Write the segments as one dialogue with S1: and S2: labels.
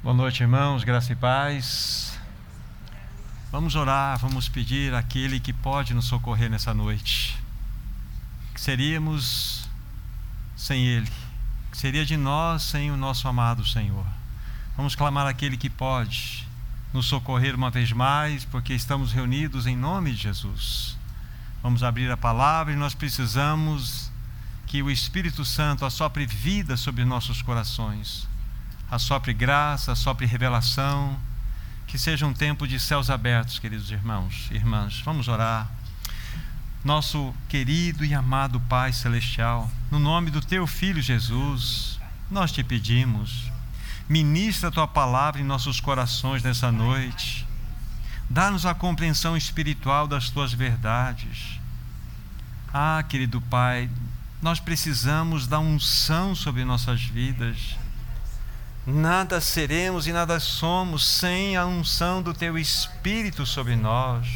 S1: Boa noite, irmãos, graça e paz. Vamos orar, vamos pedir àquele que pode nos socorrer nessa noite. Que seríamos sem Ele? Que seria de nós sem o nosso amado Senhor? Vamos clamar àquele que pode nos socorrer uma vez mais, porque estamos reunidos em nome de Jesus. Vamos abrir a palavra e nós precisamos que o Espírito Santo assopre vida sobre nossos corações, assopre graça, assopre revelação, que seja um tempo de céus abertos, queridos irmãos e irmãs. Vamos orar. Nosso querido e amado Pai Celestial, no nome do Teu Filho Jesus, nós te pedimos, ministra a Tua palavra em nossos corações nessa noite Dá-nos a compreensão espiritual das tuas verdades. Ah, querido Pai, nós precisamos da unção sobre nossas vidas. Nada seremos e nada somos sem a unção do Teu Espírito sobre nós.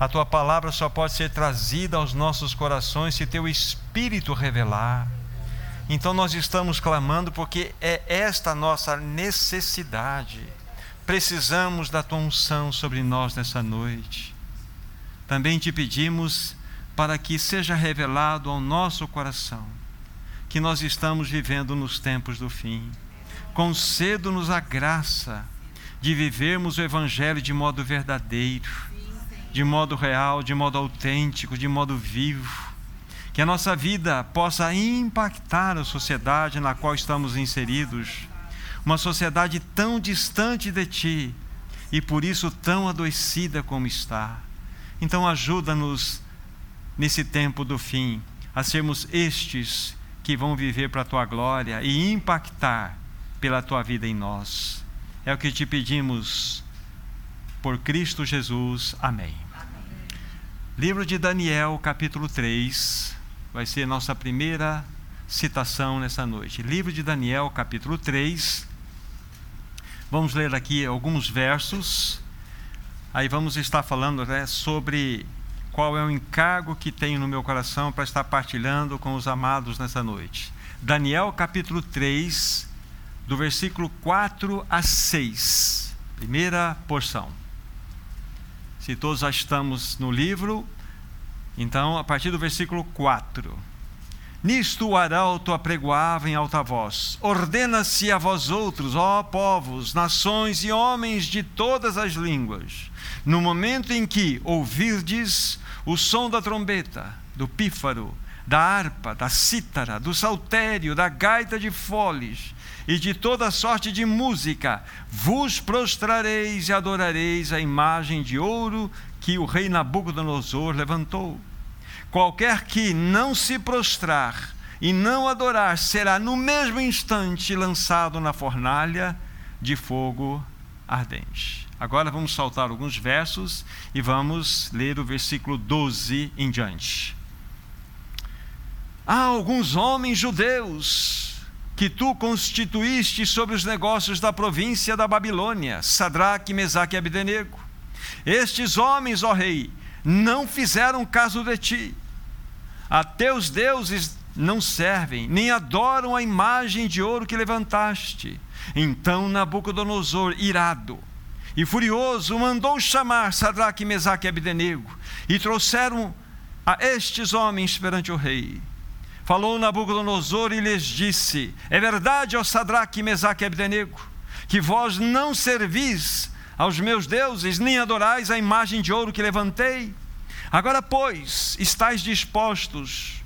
S1: A Tua palavra só pode ser trazida aos nossos corações se Teu Espírito revelar. Então nós estamos clamando porque é esta nossa necessidade precisamos da tua unção sobre nós nessa noite. Também te pedimos para que seja revelado ao nosso coração que nós estamos vivendo nos tempos do fim. Concedo-nos a graça de vivermos o Evangelho de modo verdadeiro, de modo real, de modo autêntico, de modo vivo. Que a nossa vida possa impactar a sociedade na qual estamos inseridos uma sociedade tão distante de ti e por isso tão adoecida como está. Então, ajuda-nos nesse tempo do fim a sermos estes que vão viver para a tua glória e impactar pela tua vida em nós. É o que te pedimos por Cristo Jesus. Amém. Amém. Livro de Daniel, capítulo 3, vai ser nossa primeira citação nessa noite. Livro de Daniel, capítulo 3 Vamos ler aqui alguns versos. Aí vamos estar falando né, sobre qual é o encargo que tenho no meu coração para estar partilhando com os amados nessa noite. Daniel capítulo 3, do versículo 4 a 6. Primeira porção. Se todos já estamos no livro, então a partir do versículo 4. Nisto o arauto apregoava em alta voz: Ordena-se a vós outros, ó povos, nações e homens de todas as línguas, no momento em que ouvirdes o som da trombeta, do pífaro, da harpa, da cítara, do saltério, da gaita de foles e de toda sorte de música, vos prostrareis e adorareis a imagem de ouro que o rei Nabucodonosor levantou Qualquer que não se prostrar e não adorar será no mesmo instante lançado na fornalha de fogo ardente. Agora vamos saltar alguns versos e vamos ler o versículo 12 em diante. Há alguns homens judeus que tu constituíste sobre os negócios da província da Babilônia, Sadraque, Mesaque e Abdenego. Estes homens, ó rei, não fizeram caso de ti. A teus deuses não servem, nem adoram a imagem de ouro que levantaste. Então Nabucodonosor, irado e furioso, mandou chamar Sadraque, Mesaque e Abdenego, e trouxeram a estes homens perante o rei. Falou Nabucodonosor e lhes disse: É verdade, ó Sadraque, Mesaque e Abdenego, que vós não servis aos meus deuses, nem adorais a imagem de ouro que levantei. Agora, pois, estáis dispostos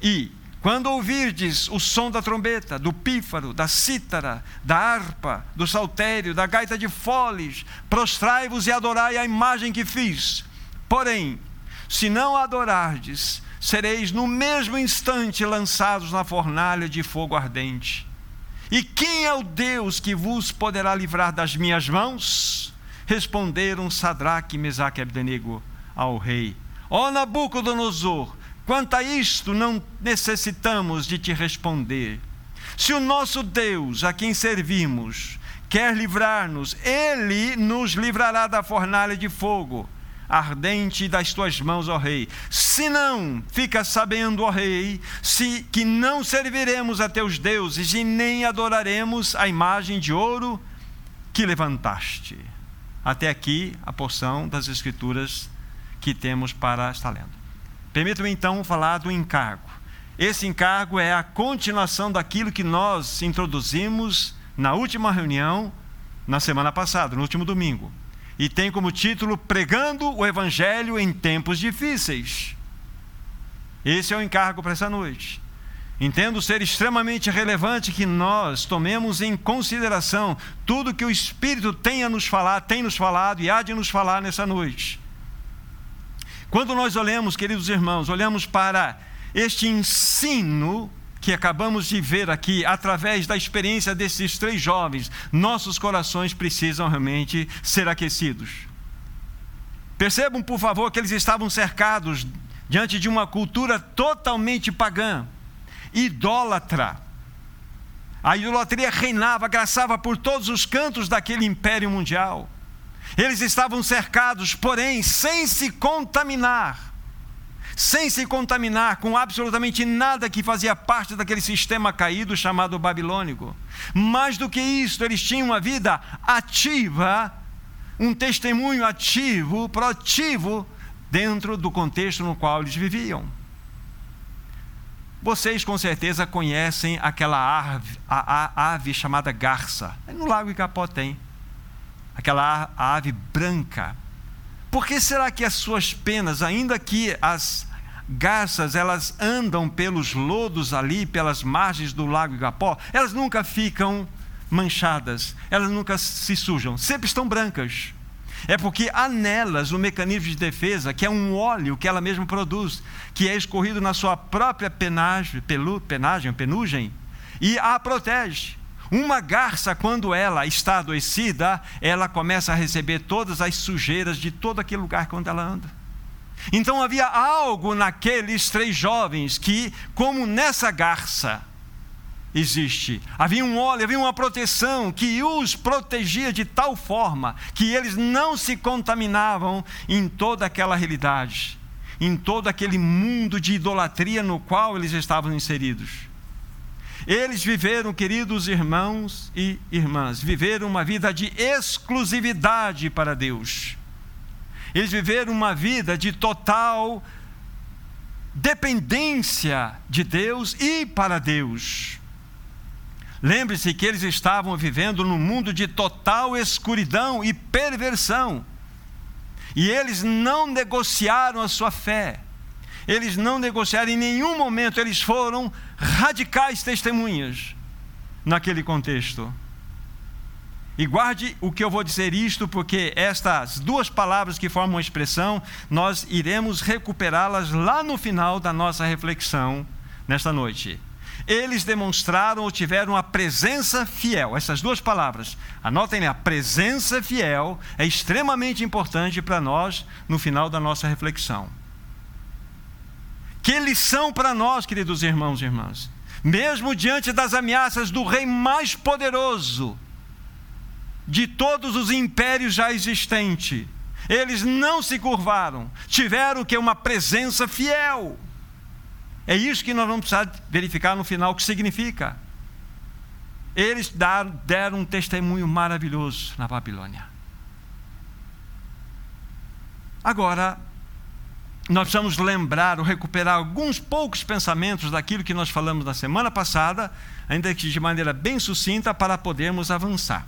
S1: e, quando ouvirdes o som da trombeta, do pífaro, da cítara, da harpa, do saltério, da gaita de foles, prostrai-vos e adorai a imagem que fiz. Porém, se não adorardes, sereis no mesmo instante lançados na fornalha de fogo ardente. E quem é o Deus que vos poderá livrar das minhas mãos? Responderam Sadraque, Mesaque e Abdenego ao rei: Ó Nabucodonosor, quanto a isto não necessitamos de te responder. Se o nosso Deus, a quem servimos, quer livrar-nos, ele nos livrará da fornalha de fogo. Ardente das tuas mãos, ó Rei. Se não, fica sabendo, ó Rei, se que não serviremos a teus deuses e nem adoraremos a imagem de ouro que levantaste. Até aqui a porção das Escrituras que temos para estar lendo. Permita-me então falar do encargo. Esse encargo é a continuação daquilo que nós introduzimos na última reunião, na semana passada, no último domingo e tem como título Pregando o Evangelho em Tempos Difíceis. Esse é o encargo para essa noite. Entendo ser extremamente relevante que nós tomemos em consideração tudo que o Espírito tem a nos falar, tem nos falado e há de nos falar nessa noite. Quando nós olhamos, queridos irmãos, olhamos para este ensino que acabamos de ver aqui, através da experiência desses três jovens, nossos corações precisam realmente ser aquecidos. Percebam, por favor, que eles estavam cercados diante de uma cultura totalmente pagã, idólatra. A idolatria reinava, graçava por todos os cantos daquele império mundial. Eles estavam cercados, porém, sem se contaminar sem se contaminar com absolutamente nada que fazia parte daquele sistema caído chamado babilônico. Mais do que isso, eles tinham uma vida ativa, um testemunho ativo, proativo, dentro do contexto no qual eles viviam. Vocês com certeza conhecem aquela ave, a, a ave chamada garça. No Lago Icapó tem. Aquela ave branca, por que será que as suas penas, ainda que as garças elas andam pelos lodos ali, pelas margens do lago Igapó, elas nunca ficam manchadas, elas nunca se sujam, sempre estão brancas. É porque há nelas um mecanismo de defesa, que é um óleo que ela mesma produz, que é escorrido na sua própria penagem, pelu, penagem, penugem, e a protege. Uma garça, quando ela está adoecida, ela começa a receber todas as sujeiras de todo aquele lugar quando ela anda. Então havia algo naqueles três jovens que, como nessa garça, existe. Havia um óleo, havia uma proteção que os protegia de tal forma que eles não se contaminavam em toda aquela realidade, em todo aquele mundo de idolatria no qual eles estavam inseridos. Eles viveram, queridos irmãos e irmãs, viveram uma vida de exclusividade para Deus. Eles viveram uma vida de total dependência de Deus e para Deus. Lembre-se que eles estavam vivendo num mundo de total escuridão e perversão. E eles não negociaram a sua fé eles não negociaram em nenhum momento, eles foram radicais testemunhas naquele contexto. E guarde o que eu vou dizer isto, porque estas duas palavras que formam a expressão, nós iremos recuperá-las lá no final da nossa reflexão nesta noite. Eles demonstraram ou tiveram a presença fiel. Essas duas palavras, anotem a presença fiel é extremamente importante para nós no final da nossa reflexão. Que lição para nós, queridos irmãos e irmãs. Mesmo diante das ameaças do rei mais poderoso de todos os impérios já existentes, eles não se curvaram, tiveram que uma presença fiel. É isso que nós vamos precisar verificar no final o que significa. Eles deram um testemunho maravilhoso na Babilônia. Agora, nós precisamos lembrar ou recuperar alguns poucos pensamentos daquilo que nós falamos na semana passada, ainda que de maneira bem sucinta, para podermos avançar.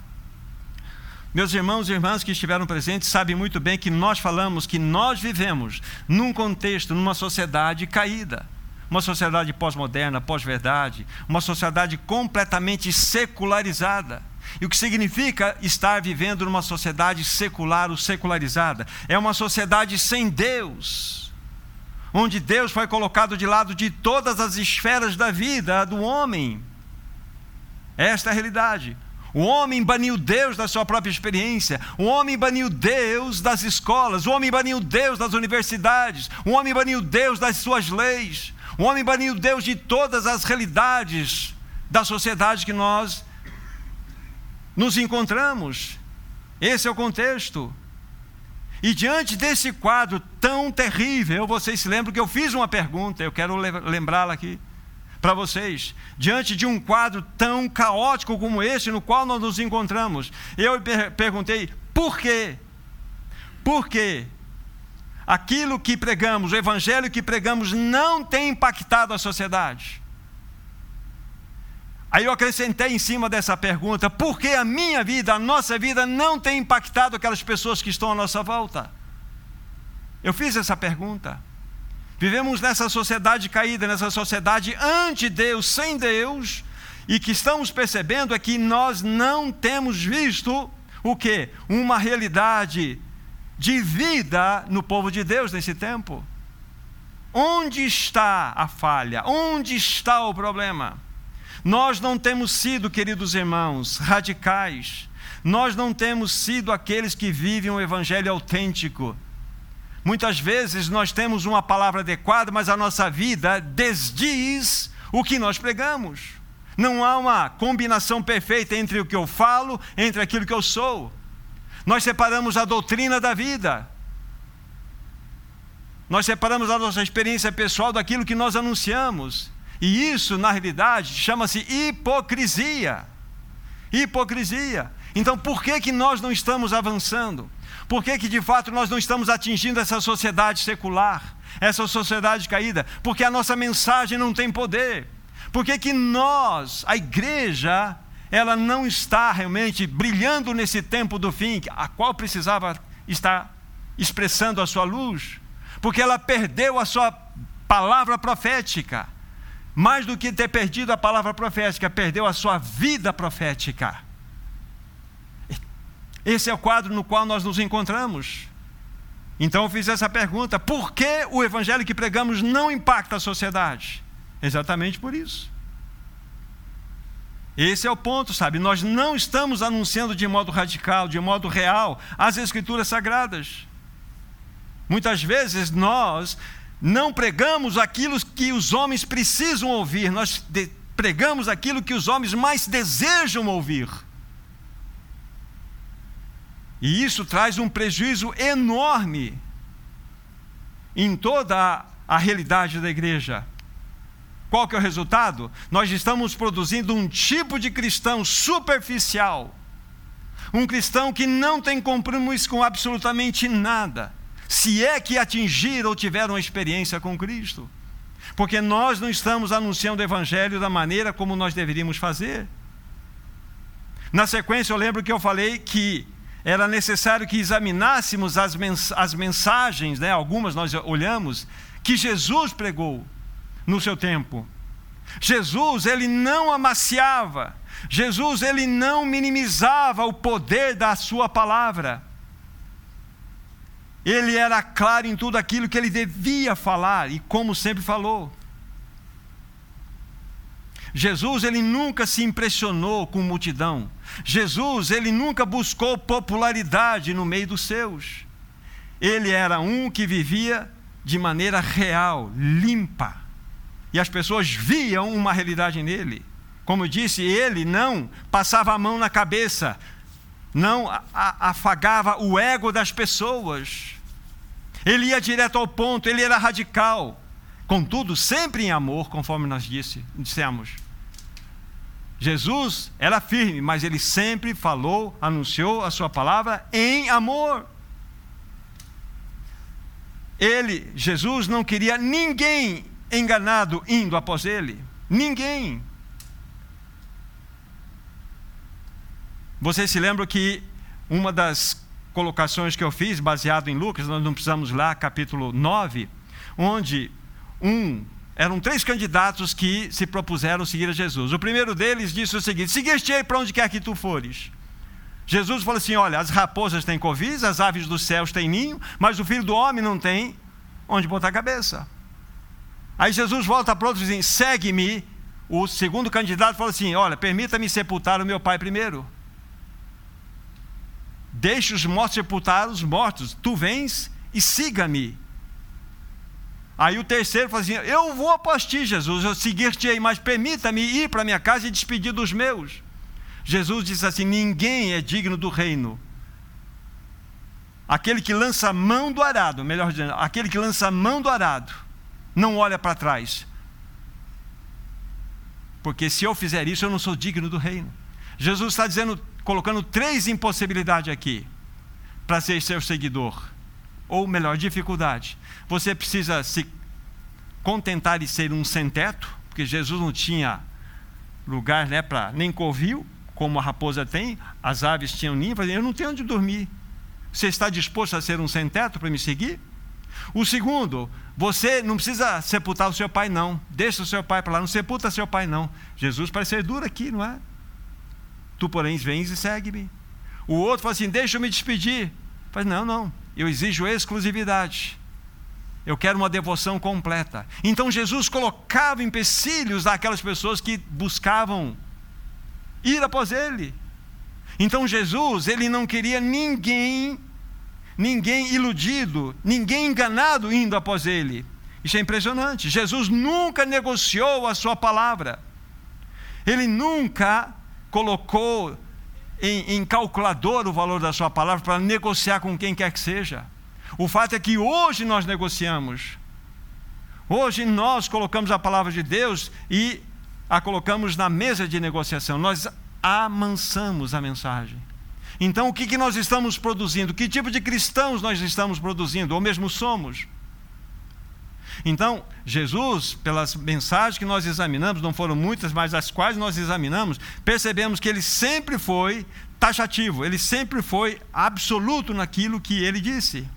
S1: Meus irmãos e irmãs que estiveram presentes sabem muito bem que nós falamos que nós vivemos num contexto, numa sociedade caída, uma sociedade pós-moderna, pós-verdade, uma sociedade completamente secularizada. E o que significa estar vivendo numa sociedade secular ou secularizada? É uma sociedade sem Deus onde Deus foi colocado de lado de todas as esferas da vida do homem. Esta é a realidade. O homem baniu Deus da sua própria experiência, o homem baniu Deus das escolas, o homem baniu Deus das universidades, o homem baniu Deus das suas leis, o homem baniu Deus de todas as realidades da sociedade que nós nos encontramos. Esse é o contexto. E diante desse quadro tão terrível, vocês se lembram que eu fiz uma pergunta, eu quero lembrá-la aqui para vocês. Diante de um quadro tão caótico como esse no qual nós nos encontramos, eu perguntei: por quê? Por quê? Aquilo que pregamos, o evangelho que pregamos, não tem impactado a sociedade. Aí eu acrescentei em cima dessa pergunta: por que a minha vida, a nossa vida, não tem impactado aquelas pessoas que estão à nossa volta? Eu fiz essa pergunta. Vivemos nessa sociedade caída, nessa sociedade anti-Deus, sem Deus, e que estamos percebendo é que nós não temos visto o que? Uma realidade de vida no povo de Deus nesse tempo. Onde está a falha? Onde está o problema? Nós não temos sido, queridos irmãos, radicais. Nós não temos sido aqueles que vivem um evangelho autêntico. Muitas vezes nós temos uma palavra adequada, mas a nossa vida desdiz o que nós pregamos. Não há uma combinação perfeita entre o que eu falo, entre aquilo que eu sou. Nós separamos a doutrina da vida. Nós separamos a nossa experiência pessoal daquilo que nós anunciamos. E isso, na realidade, chama-se hipocrisia. Hipocrisia. Então, por que, que nós não estamos avançando? Por que, que de fato nós não estamos atingindo essa sociedade secular, essa sociedade caída? Porque a nossa mensagem não tem poder. Por que, que nós, a igreja, ela não está realmente brilhando nesse tempo do fim, a qual precisava estar expressando a sua luz? Porque ela perdeu a sua palavra profética mais do que ter perdido a palavra profética, perdeu a sua vida profética. Esse é o quadro no qual nós nos encontramos. Então eu fiz essa pergunta: por que o evangelho que pregamos não impacta a sociedade? Exatamente por isso. Esse é o ponto, sabe? Nós não estamos anunciando de modo radical, de modo real, as Escrituras Sagradas. Muitas vezes nós não pregamos aquilo que os homens precisam ouvir, nós pregamos aquilo que os homens mais desejam ouvir. E isso traz um prejuízo enorme em toda a, realidade da igreja. Qual que é o resultado? Nós estamos produzindo um tipo de cristão superficial. Um cristão que não tem compromisso com absolutamente nada se é que atingiram ou tiveram experiência com Cristo. Porque nós não estamos anunciando o Evangelho da maneira como nós deveríamos fazer. Na sequência, eu lembro que eu falei que era necessário que examinássemos as, mens as mensagens, né, algumas nós olhamos, que Jesus pregou no seu tempo. Jesus, ele não amaciava, Jesus, ele não minimizava o poder da sua palavra ele era claro em tudo aquilo que ele devia falar e como sempre falou. Jesus ele nunca se impressionou com multidão. Jesus ele nunca buscou popularidade no meio dos seus. Ele era um que vivia de maneira real, limpa. E as pessoas viam uma realidade nele. Como eu disse, ele não passava a mão na cabeça, não afagava o ego das pessoas. Ele ia direto ao ponto, ele era radical. Contudo, sempre em amor, conforme nós disse, dissemos. Jesus era firme, mas ele sempre falou, anunciou a sua palavra em amor. Ele, Jesus, não queria ninguém enganado indo após ele. Ninguém. Vocês se lembram que uma das colocações que eu fiz, baseado em Lucas, nós não precisamos lá, capítulo 9, onde um eram três candidatos que se propuseram seguir a Jesus. O primeiro deles disse o seguinte: Seguiste para onde quer que tu fores. Jesus falou assim: Olha, as raposas têm covis, as aves dos céus têm ninho, mas o filho do homem não tem onde botar a cabeça. Aí Jesus volta para outro e diz: Segue-me. O segundo candidato fala assim: Olha, permita-me sepultar o meu pai primeiro. Deixe os mortos sepultar os mortos. Tu vens e siga-me. Aí o terceiro fala assim: Eu vou após ti, Jesus, eu seguir-te-ei, mas permita-me ir para minha casa e despedir dos meus. Jesus disse assim: Ninguém é digno do reino aquele que lança a mão do arado, melhor dizendo, aquele que lança a mão do arado, não olha para trás. Porque se eu fizer isso, eu não sou digno do reino. Jesus está dizendo, colocando três impossibilidades aqui para ser seu seguidor. Ou melhor, dificuldade. Você precisa se contentar de ser um sem-teto, porque Jesus não tinha lugar né, para nem covil, como a raposa tem, as aves tinham ninho, eu não tenho onde dormir. Você está disposto a ser um sem-teto para me seguir? O segundo, você não precisa sepultar o seu pai, não. Deixa o seu pai para lá, não sepulta seu pai, não. Jesus parece ser duro aqui, não é? Tu, porém, vens e segue-me. O outro fala assim: deixa eu me despedir. Faz, não, não, eu exijo exclusividade. Eu quero uma devoção completa. Então Jesus colocava empecilhos daquelas pessoas que buscavam ir após ele. Então Jesus, ele não queria ninguém, ninguém iludido, ninguém enganado indo após ele. Isso é impressionante. Jesus nunca negociou a sua palavra. Ele nunca colocou em, em calculador o valor da sua palavra para negociar com quem quer que seja. O fato é que hoje nós negociamos. Hoje nós colocamos a palavra de Deus e a colocamos na mesa de negociação. Nós amansamos a mensagem. Então, o que, que nós estamos produzindo? Que tipo de cristãos nós estamos produzindo? Ou mesmo somos? Então, Jesus, pelas mensagens que nós examinamos, não foram muitas, mas as quais nós examinamos, percebemos que ele sempre foi taxativo, ele sempre foi absoluto naquilo que ele disse.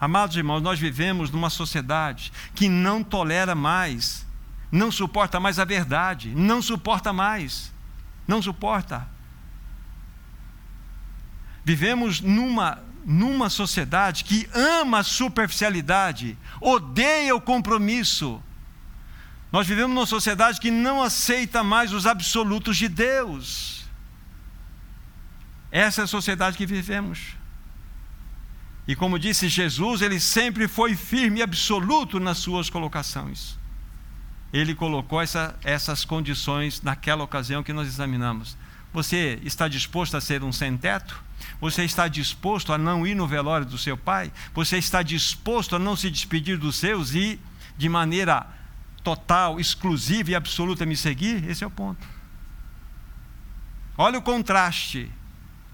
S1: Amados irmãos, nós vivemos numa sociedade que não tolera mais, não suporta mais a verdade, não suporta mais, não suporta. Vivemos numa numa sociedade que ama a superficialidade, odeia o compromisso. Nós vivemos numa sociedade que não aceita mais os absolutos de Deus. Essa é a sociedade que vivemos. E como disse Jesus, ele sempre foi firme e absoluto nas suas colocações. Ele colocou essa, essas condições naquela ocasião que nós examinamos. Você está disposto a ser um sem-teto? Você está disposto a não ir no velório do seu pai? Você está disposto a não se despedir dos seus e, de maneira total, exclusiva e absoluta, me seguir? Esse é o ponto. Olha o contraste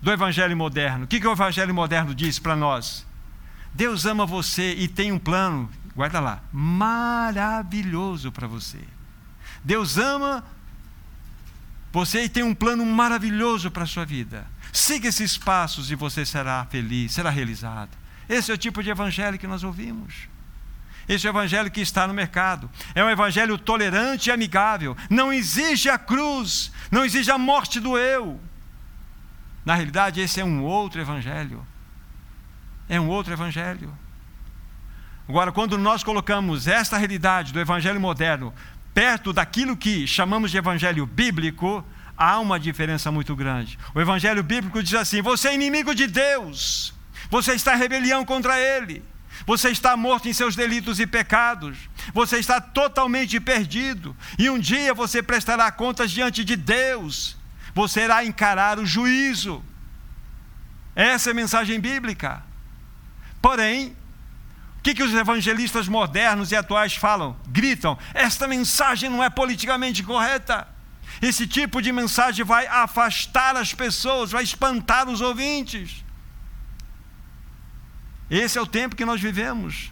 S1: do Evangelho moderno. O que, que o Evangelho moderno diz para nós? Deus ama você e tem um plano, guarda lá, maravilhoso para você. Deus ama você tem um plano maravilhoso para a sua vida. Siga esses passos e você será feliz, será realizado. Esse é o tipo de evangelho que nós ouvimos. Esse é o evangelho que está no mercado. É um evangelho tolerante e amigável. Não exige a cruz, não exige a morte do eu. Na realidade, esse é um outro evangelho. É um outro evangelho. Agora, quando nós colocamos esta realidade do evangelho moderno perto daquilo que chamamos de evangelho bíblico, há uma diferença muito grande. O evangelho bíblico diz assim: você é inimigo de Deus, você está em rebelião contra Ele, você está morto em seus delitos e pecados, você está totalmente perdido, e um dia você prestará contas diante de Deus, você irá encarar o juízo. Essa é a mensagem bíblica. Porém, que, que os evangelistas modernos e atuais falam? Gritam: esta mensagem não é politicamente correta. Esse tipo de mensagem vai afastar as pessoas, vai espantar os ouvintes. Esse é o tempo que nós vivemos.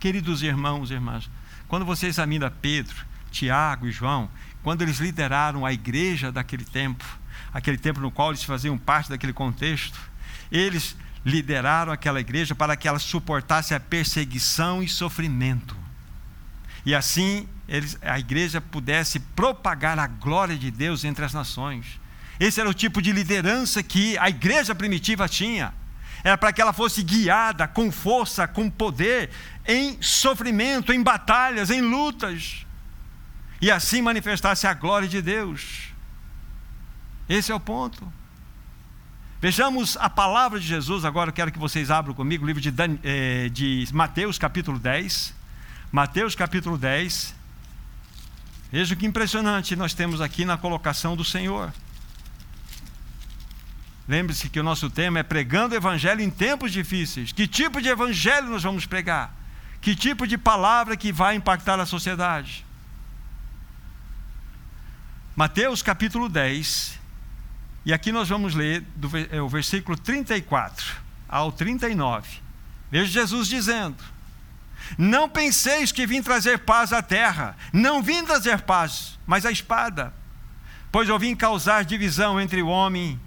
S1: Queridos irmãos e irmãs, quando você examina Pedro, Tiago e João, quando eles lideraram a igreja daquele tempo, aquele tempo no qual eles faziam parte daquele contexto, eles lideraram aquela igreja para que ela suportasse a perseguição e sofrimento. E assim eles, a igreja pudesse propagar a glória de Deus entre as nações. Esse era o tipo de liderança que a igreja primitiva tinha. Era para que ela fosse guiada com força, com poder, em sofrimento, em batalhas, em lutas. E assim manifestasse a glória de Deus. Esse é o ponto. Vejamos a palavra de Jesus, agora eu quero que vocês abram comigo o livro de, Dan, eh, de Mateus, capítulo 10. Mateus, capítulo 10. Veja que impressionante nós temos aqui na colocação do Senhor. Lembre-se que o nosso tema é pregando o evangelho em tempos difíceis. Que tipo de evangelho nós vamos pregar? Que tipo de palavra que vai impactar a sociedade? Mateus capítulo 10, e aqui nós vamos ler do, é, o versículo 34 ao 39. Veja Jesus dizendo: Não penseis que vim trazer paz à terra, não vim trazer paz, mas a espada. Pois eu vim causar divisão entre o homem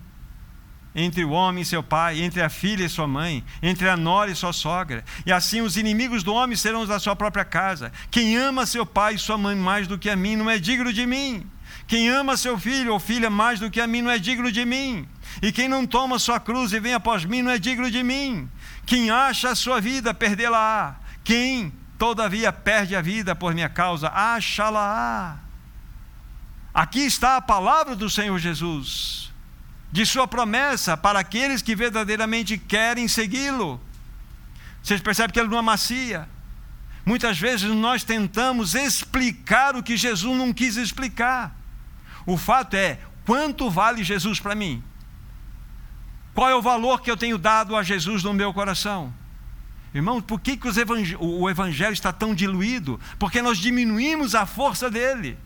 S1: entre o homem e seu pai, entre a filha e sua mãe, entre a nora e sua sogra. E assim os inimigos do homem serão os da sua própria casa. Quem ama seu pai e sua mãe mais do que a mim não é digno de mim. Quem ama seu filho ou filha mais do que a mim não é digno de mim. E quem não toma sua cruz e vem após mim não é digno de mim. Quem acha a sua vida, perdê-la-á. Quem, todavia, perde a vida por minha causa, acha-la-á. Aqui está a palavra do Senhor Jesus de sua promessa para aqueles que verdadeiramente querem segui-lo. Vocês percebem que ele não amacia. Muitas vezes nós tentamos explicar o que Jesus não quis explicar. O fato é, quanto vale Jesus para mim? Qual é o valor que eu tenho dado a Jesus no meu coração? Irmãos, por que, que evang o evangelho está tão diluído? Porque nós diminuímos a força dele.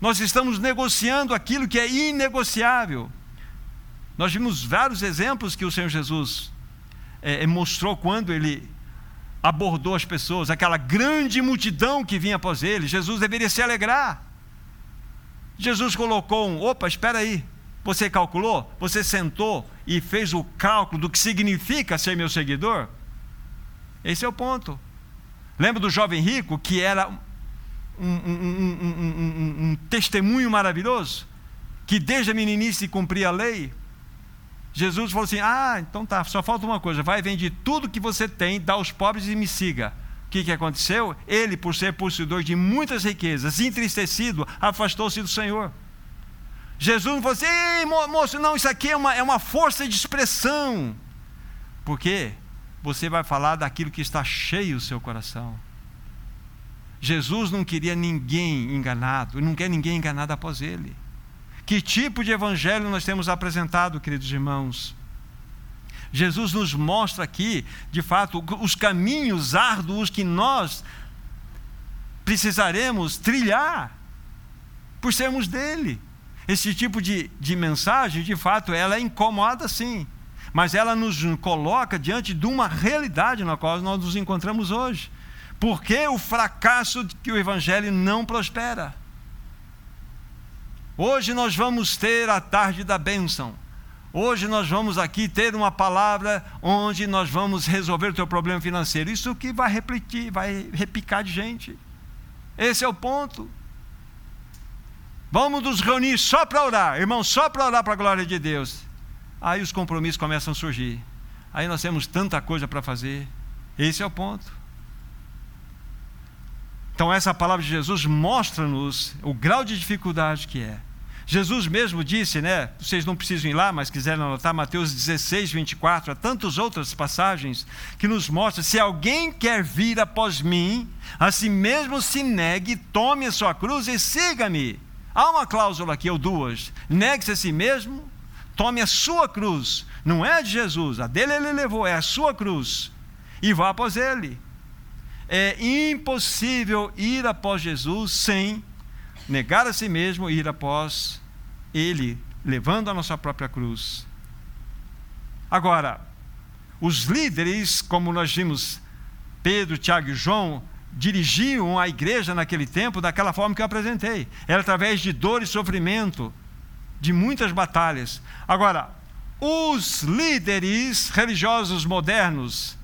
S1: Nós estamos negociando aquilo que é inegociável. Nós vimos vários exemplos que o Senhor Jesus é, mostrou quando ele abordou as pessoas, aquela grande multidão que vinha após ele. Jesus deveria se alegrar. Jesus colocou um: opa, espera aí. Você calculou? Você sentou e fez o cálculo do que significa ser meu seguidor? Esse é o ponto. Lembra do jovem rico que era um, um, um, um testemunho maravilhoso? Que desde a meninice cumpria a lei? Jesus falou assim: Ah, então tá, só falta uma coisa, vai vender tudo que você tem, dá aos pobres e me siga. Que, que aconteceu? Ele, por ser possuidor de muitas riquezas, entristecido, afastou-se do Senhor. Jesus não falou assim: Ei, moço, não, isso aqui é uma, é uma força de expressão. Porque você vai falar daquilo que está cheio o seu coração. Jesus não queria ninguém enganado, não quer ninguém enganado após ele. Que tipo de evangelho nós temos apresentado, queridos irmãos? Jesus nos mostra aqui, de fato, os caminhos árduos que nós precisaremos trilhar por sermos dele. Esse tipo de, de mensagem, de fato, ela é incomoda sim, mas ela nos coloca diante de uma realidade na qual nós nos encontramos hoje. Por que o fracasso de que o evangelho não prospera? Hoje nós vamos ter a tarde da bênção. Hoje nós vamos aqui ter uma palavra onde nós vamos resolver o teu problema financeiro. Isso que vai refletir, vai repicar de gente. Esse é o ponto. Vamos nos reunir só para orar, irmão, só para orar para a glória de Deus. Aí os compromissos começam a surgir. Aí nós temos tanta coisa para fazer. Esse é o ponto. Então, essa palavra de Jesus mostra-nos o grau de dificuldade que é. Jesus mesmo disse, né? Vocês não precisam ir lá, mas quiserem anotar, Mateus 16, 24, há tantas outras passagens que nos mostram: se alguém quer vir após mim, a si mesmo se negue, tome a sua cruz e siga-me. Há uma cláusula aqui, ou duas: negue-se a si mesmo, tome a sua cruz. Não é de Jesus, a dele ele levou, é a sua cruz. E vá após ele. É impossível ir após Jesus sem negar a si mesmo e ir após ele, levando a nossa própria cruz. Agora, os líderes, como nós vimos, Pedro, Tiago e João, dirigiam a igreja naquele tempo daquela forma que eu apresentei. Era através de dor e sofrimento, de muitas batalhas. Agora, os líderes religiosos modernos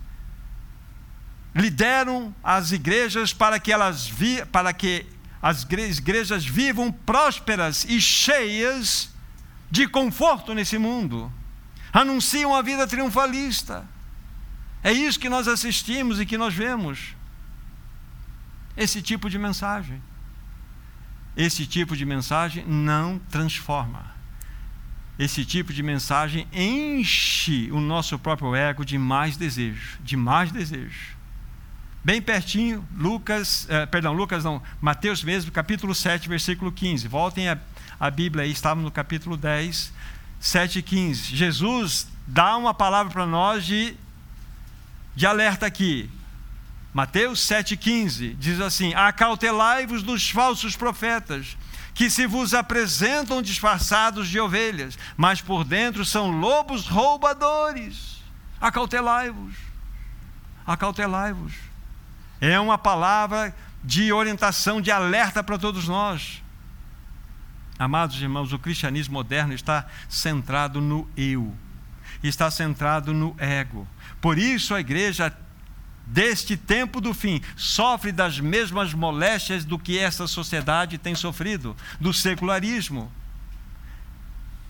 S1: lideram as igrejas para que elas vi, para que as igrejas vivam prósperas e cheias de conforto nesse mundo. Anunciam a vida triunfalista. É isso que nós assistimos e que nós vemos. Esse tipo de mensagem. Esse tipo de mensagem não transforma. Esse tipo de mensagem enche o nosso próprio ego de mais desejo, de mais desejo. Bem pertinho, Lucas, eh, perdão, Lucas não, Mateus mesmo, capítulo 7, versículo 15. Voltem a, a Bíblia aí, estávamos no capítulo 10. 7,15. Jesus dá uma palavra para nós de, de alerta aqui. Mateus 7,15 diz assim: Acautelai-vos dos falsos profetas, que se vos apresentam disfarçados de ovelhas, mas por dentro são lobos roubadores. Acautelai-vos. Acautelai-vos. É uma palavra de orientação, de alerta para todos nós. Amados irmãos, o cristianismo moderno está centrado no eu, está centrado no ego. Por isso a igreja deste tempo do fim sofre das mesmas moléstias do que essa sociedade tem sofrido, do secularismo.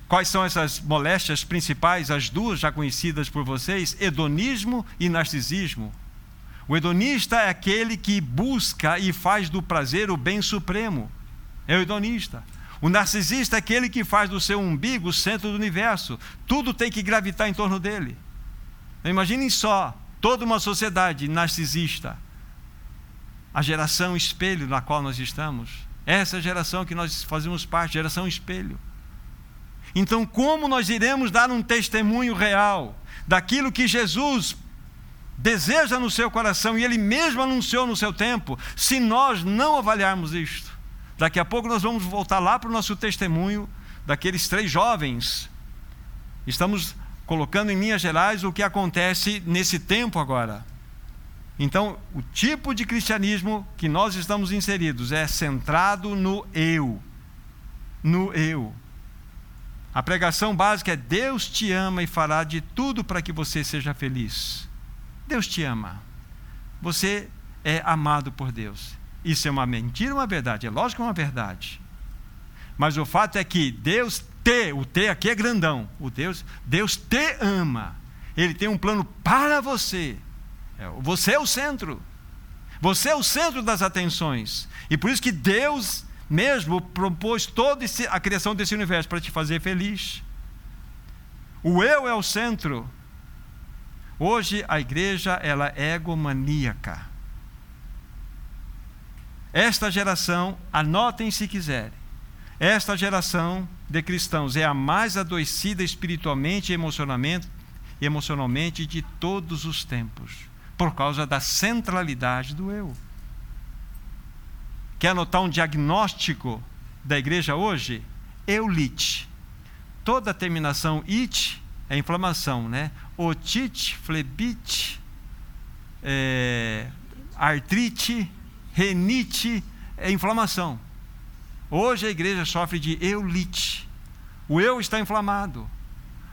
S1: Quais são essas moléstias principais, as duas já conhecidas por vocês? Hedonismo e narcisismo. O hedonista é aquele que busca e faz do prazer o bem supremo. É o hedonista. O narcisista é aquele que faz do seu umbigo o centro do universo. Tudo tem que gravitar em torno dele. Imaginem só toda uma sociedade narcisista. A geração espelho na qual nós estamos. Essa é geração que nós fazemos parte, geração espelho. Então, como nós iremos dar um testemunho real daquilo que Jesus deseja no seu coração e ele mesmo anunciou no seu tempo, se nós não avaliarmos isto? Daqui a pouco nós vamos voltar lá para o nosso testemunho daqueles três jovens. Estamos colocando em linhas gerais o que acontece nesse tempo agora. Então, o tipo de cristianismo que nós estamos inseridos é centrado no eu. No eu. A pregação básica é: Deus te ama e fará de tudo para que você seja feliz. Deus te ama. Você é amado por Deus. Isso é uma mentira ou uma verdade? É lógico que é uma verdade. Mas o fato é que Deus te, o te aqui é grandão. O Deus, Deus te ama. Ele tem um plano para você. É, você é o centro. Você é o centro das atenções. E por isso que Deus mesmo propôs toda a criação desse universo para te fazer feliz. O eu é o centro. Hoje a igreja ela é egomaníaca. Esta geração, anotem se quiserem, esta geração de cristãos é a mais adoecida espiritualmente e emocionalmente, emocionalmente de todos os tempos, por causa da centralidade do eu. Quer anotar um diagnóstico da igreja hoje? Eulite. Toda terminação it é inflamação, né? Otite, flebite, é, artrite, renite, é inflamação. Hoje a igreja sofre de eulite. O eu está inflamado.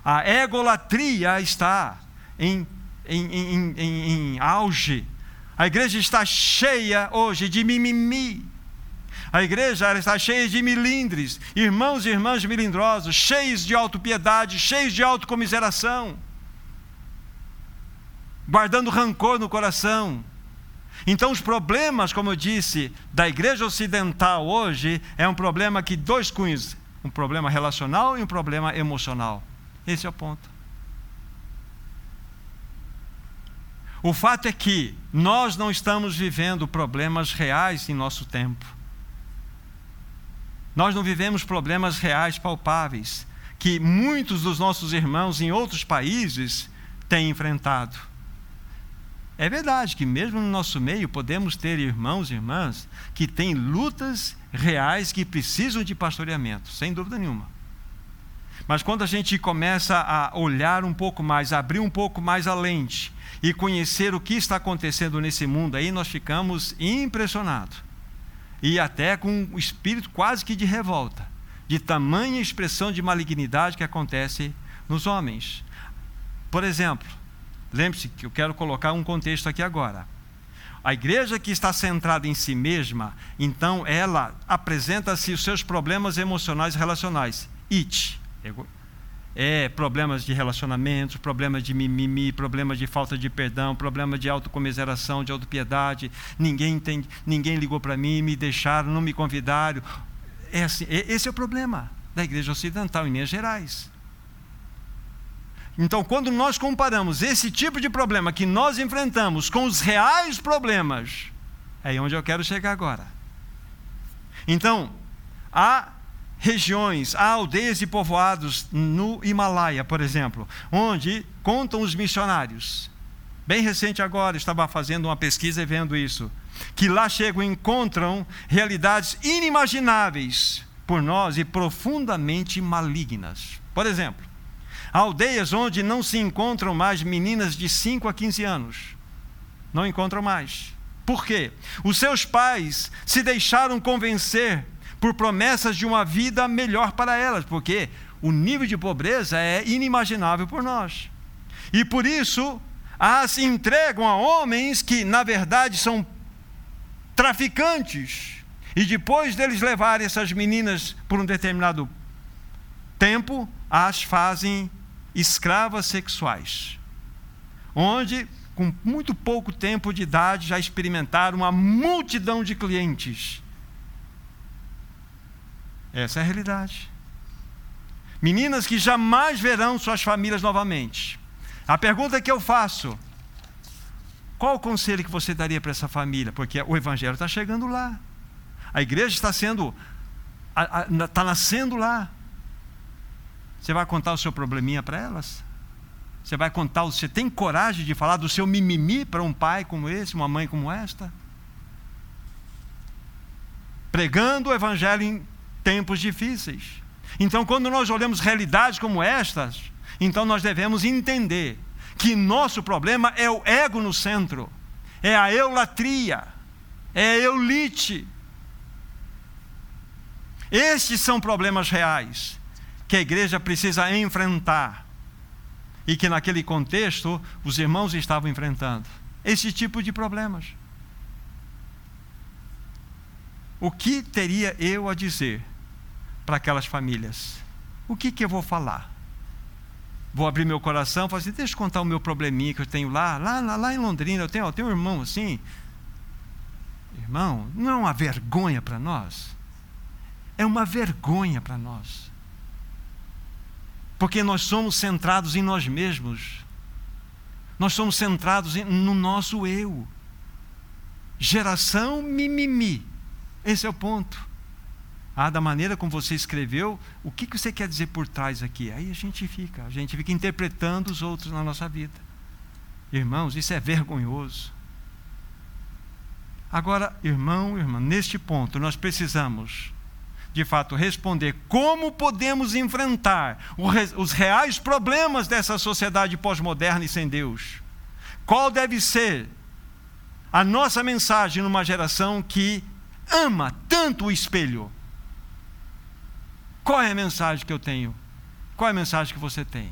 S1: A egolatria está em, em, em, em, auge. A igreja está cheia hoje de mimimi. A igreja está cheia de milindres, irmãos e irmãs milindrosos, cheios de autopiedade, cheios de autocomiseração, guardando rancor no coração, então, os problemas, como eu disse, da igreja ocidental hoje é um problema que dois cunhos: um problema relacional e um problema emocional. Esse é o ponto. O fato é que nós não estamos vivendo problemas reais em nosso tempo. Nós não vivemos problemas reais, palpáveis, que muitos dos nossos irmãos em outros países têm enfrentado. É verdade que, mesmo no nosso meio, podemos ter irmãos e irmãs que têm lutas reais que precisam de pastoreamento, sem dúvida nenhuma. Mas quando a gente começa a olhar um pouco mais, abrir um pouco mais a lente e conhecer o que está acontecendo nesse mundo, aí nós ficamos impressionados. E até com um espírito quase que de revolta, de tamanha expressão de malignidade que acontece nos homens. Por exemplo, Lembre-se que eu quero colocar um contexto aqui agora. A igreja que está centrada em si mesma, então ela apresenta-se os seus problemas emocionais e relacionais. It. É problemas de relacionamentos, problemas de mimimi, problemas de falta de perdão, problemas de autocomiseração, de autopiedade. Ninguém, tem, ninguém ligou para mim, me deixaram, não me convidaram. É assim, esse é o problema da igreja ocidental, em Minas Gerais. Então, quando nós comparamos esse tipo de problema que nós enfrentamos com os reais problemas, é aí onde eu quero chegar agora. Então, a regiões, há aldeias e povoados no Himalaia, por exemplo, onde contam os missionários. Bem recente agora, estava fazendo uma pesquisa e vendo isso. Que lá chegam e encontram realidades inimagináveis por nós e profundamente malignas. Por exemplo, aldeias onde não se encontram mais meninas de 5 a 15 anos. Não encontram mais. Por quê? Os seus pais se deixaram convencer por promessas de uma vida melhor para elas, porque o nível de pobreza é inimaginável por nós. E por isso, as entregam a homens que, na verdade, são traficantes. E depois deles levarem essas meninas por um determinado tempo, as fazem escravas sexuais. Onde, com muito pouco tempo de idade, já experimentaram uma multidão de clientes essa é a realidade. Meninas que jamais verão suas famílias novamente. A pergunta que eu faço: qual o conselho que você daria para essa família? Porque o evangelho está chegando lá. A igreja está sendo, está nascendo lá. Você vai contar o seu probleminha para elas? Você vai contar, você tem coragem de falar do seu mimimi para um pai como esse, uma mãe como esta? Pregando o evangelho em tempos difíceis. Então, quando nós olhamos realidades como estas, então nós devemos entender que nosso problema é o ego no centro, é a eulatria, é a eulite. Estes são problemas reais que a igreja precisa enfrentar e que naquele contexto os irmãos estavam enfrentando. Esse tipo de problemas. O que teria eu a dizer para aquelas famílias. O que, que eu vou falar? Vou abrir meu coração e falar assim: deixa eu contar o meu probleminha que eu tenho lá, lá, lá, lá em Londrina. Eu tenho, eu tenho um irmão assim. Irmão, não é uma vergonha para nós? É uma vergonha para nós. Porque nós somos centrados em nós mesmos. Nós somos centrados no nosso eu. Geração mimimi. Esse é o ponto ah, da maneira como você escreveu, o que, você quer dizer por trás aqui? Aí a gente fica, a gente fica interpretando os outros na nossa vida. Irmãos, isso é vergonhoso. Agora, irmão, irmã, neste ponto nós precisamos, de fato, responder como podemos enfrentar os reais problemas dessa sociedade pós-moderna e sem Deus. Qual deve ser a nossa mensagem numa geração que ama tanto o espelho? Qual é a mensagem que eu tenho? Qual é a mensagem que você tem?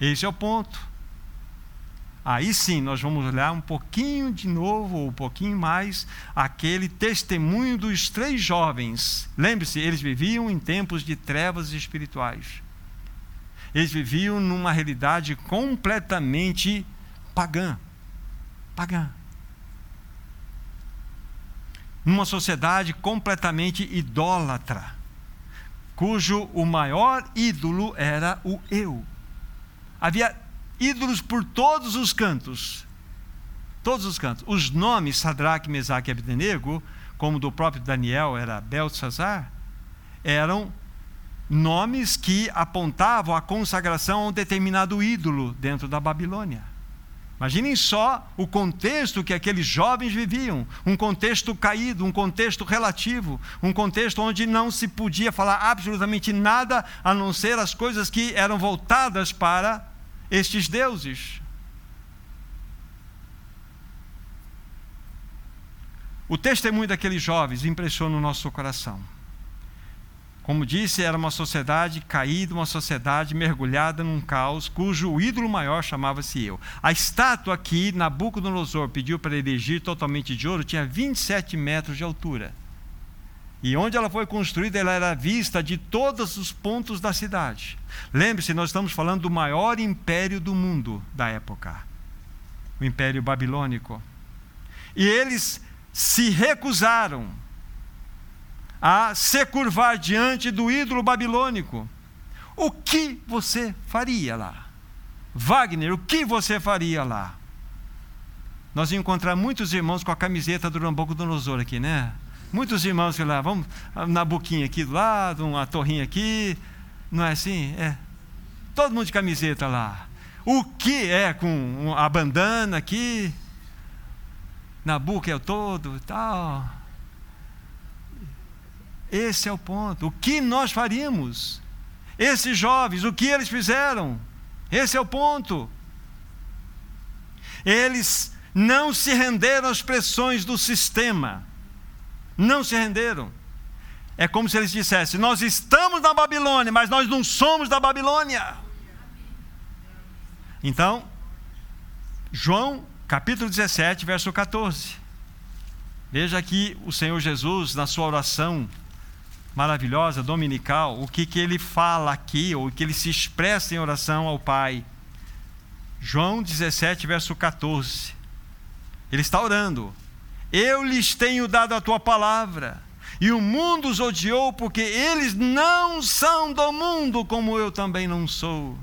S1: Esse é o ponto. Aí sim, nós vamos olhar um pouquinho de novo, ou um pouquinho mais, aquele testemunho dos três jovens. Lembre-se, eles viviam em tempos de trevas espirituais. Eles viviam numa realidade completamente pagã. Pagã. Numa sociedade completamente idólatra cujo o maior ídolo era o eu. Havia ídolos por todos os cantos. Todos os cantos. Os nomes Sadraque, Mesaque e Abdenego, como do próprio Daniel era Belsazar, eram nomes que apontavam a consagração a um determinado ídolo dentro da Babilônia. Imaginem só o contexto que aqueles jovens viviam, um contexto caído, um contexto relativo, um contexto onde não se podia falar absolutamente nada a não ser as coisas que eram voltadas para estes deuses. O testemunho daqueles jovens impressiona o nosso coração. Como disse, era uma sociedade caída, uma sociedade mergulhada num caos, cujo ídolo maior chamava-se eu. A estátua que Nabucodonosor pediu para erigir totalmente de ouro tinha 27 metros de altura. E onde ela foi construída, ela era vista de todos os pontos da cidade. Lembre-se, nós estamos falando do maior império do mundo da época o Império Babilônico. E eles se recusaram a se curvar diante do ídolo babilônico. O que você faria lá? Wagner, o que você faria lá? Nós encontramos muitos irmãos com a camiseta do Nabucodonosor aqui, né? Muitos irmãos que lá, vamos na boquinha aqui do lado, uma torrinha aqui, não é assim? É. Todo mundo de camiseta lá. O que é com a bandana aqui, na boca é o todo e tal. Esse é o ponto. O que nós faríamos? Esses jovens, o que eles fizeram? Esse é o ponto. Eles não se renderam às pressões do sistema. Não se renderam. É como se eles dissessem: Nós estamos na Babilônia, mas nós não somos da Babilônia. Então, João capítulo 17, verso 14. Veja aqui o Senhor Jesus, na sua oração maravilhosa, dominical, o que, que ele fala aqui, ou o que ele se expressa em oração ao Pai. João 17, verso 14. Ele está orando. Eu lhes tenho dado a tua palavra, e o mundo os odiou, porque eles não são do mundo, como eu também não sou.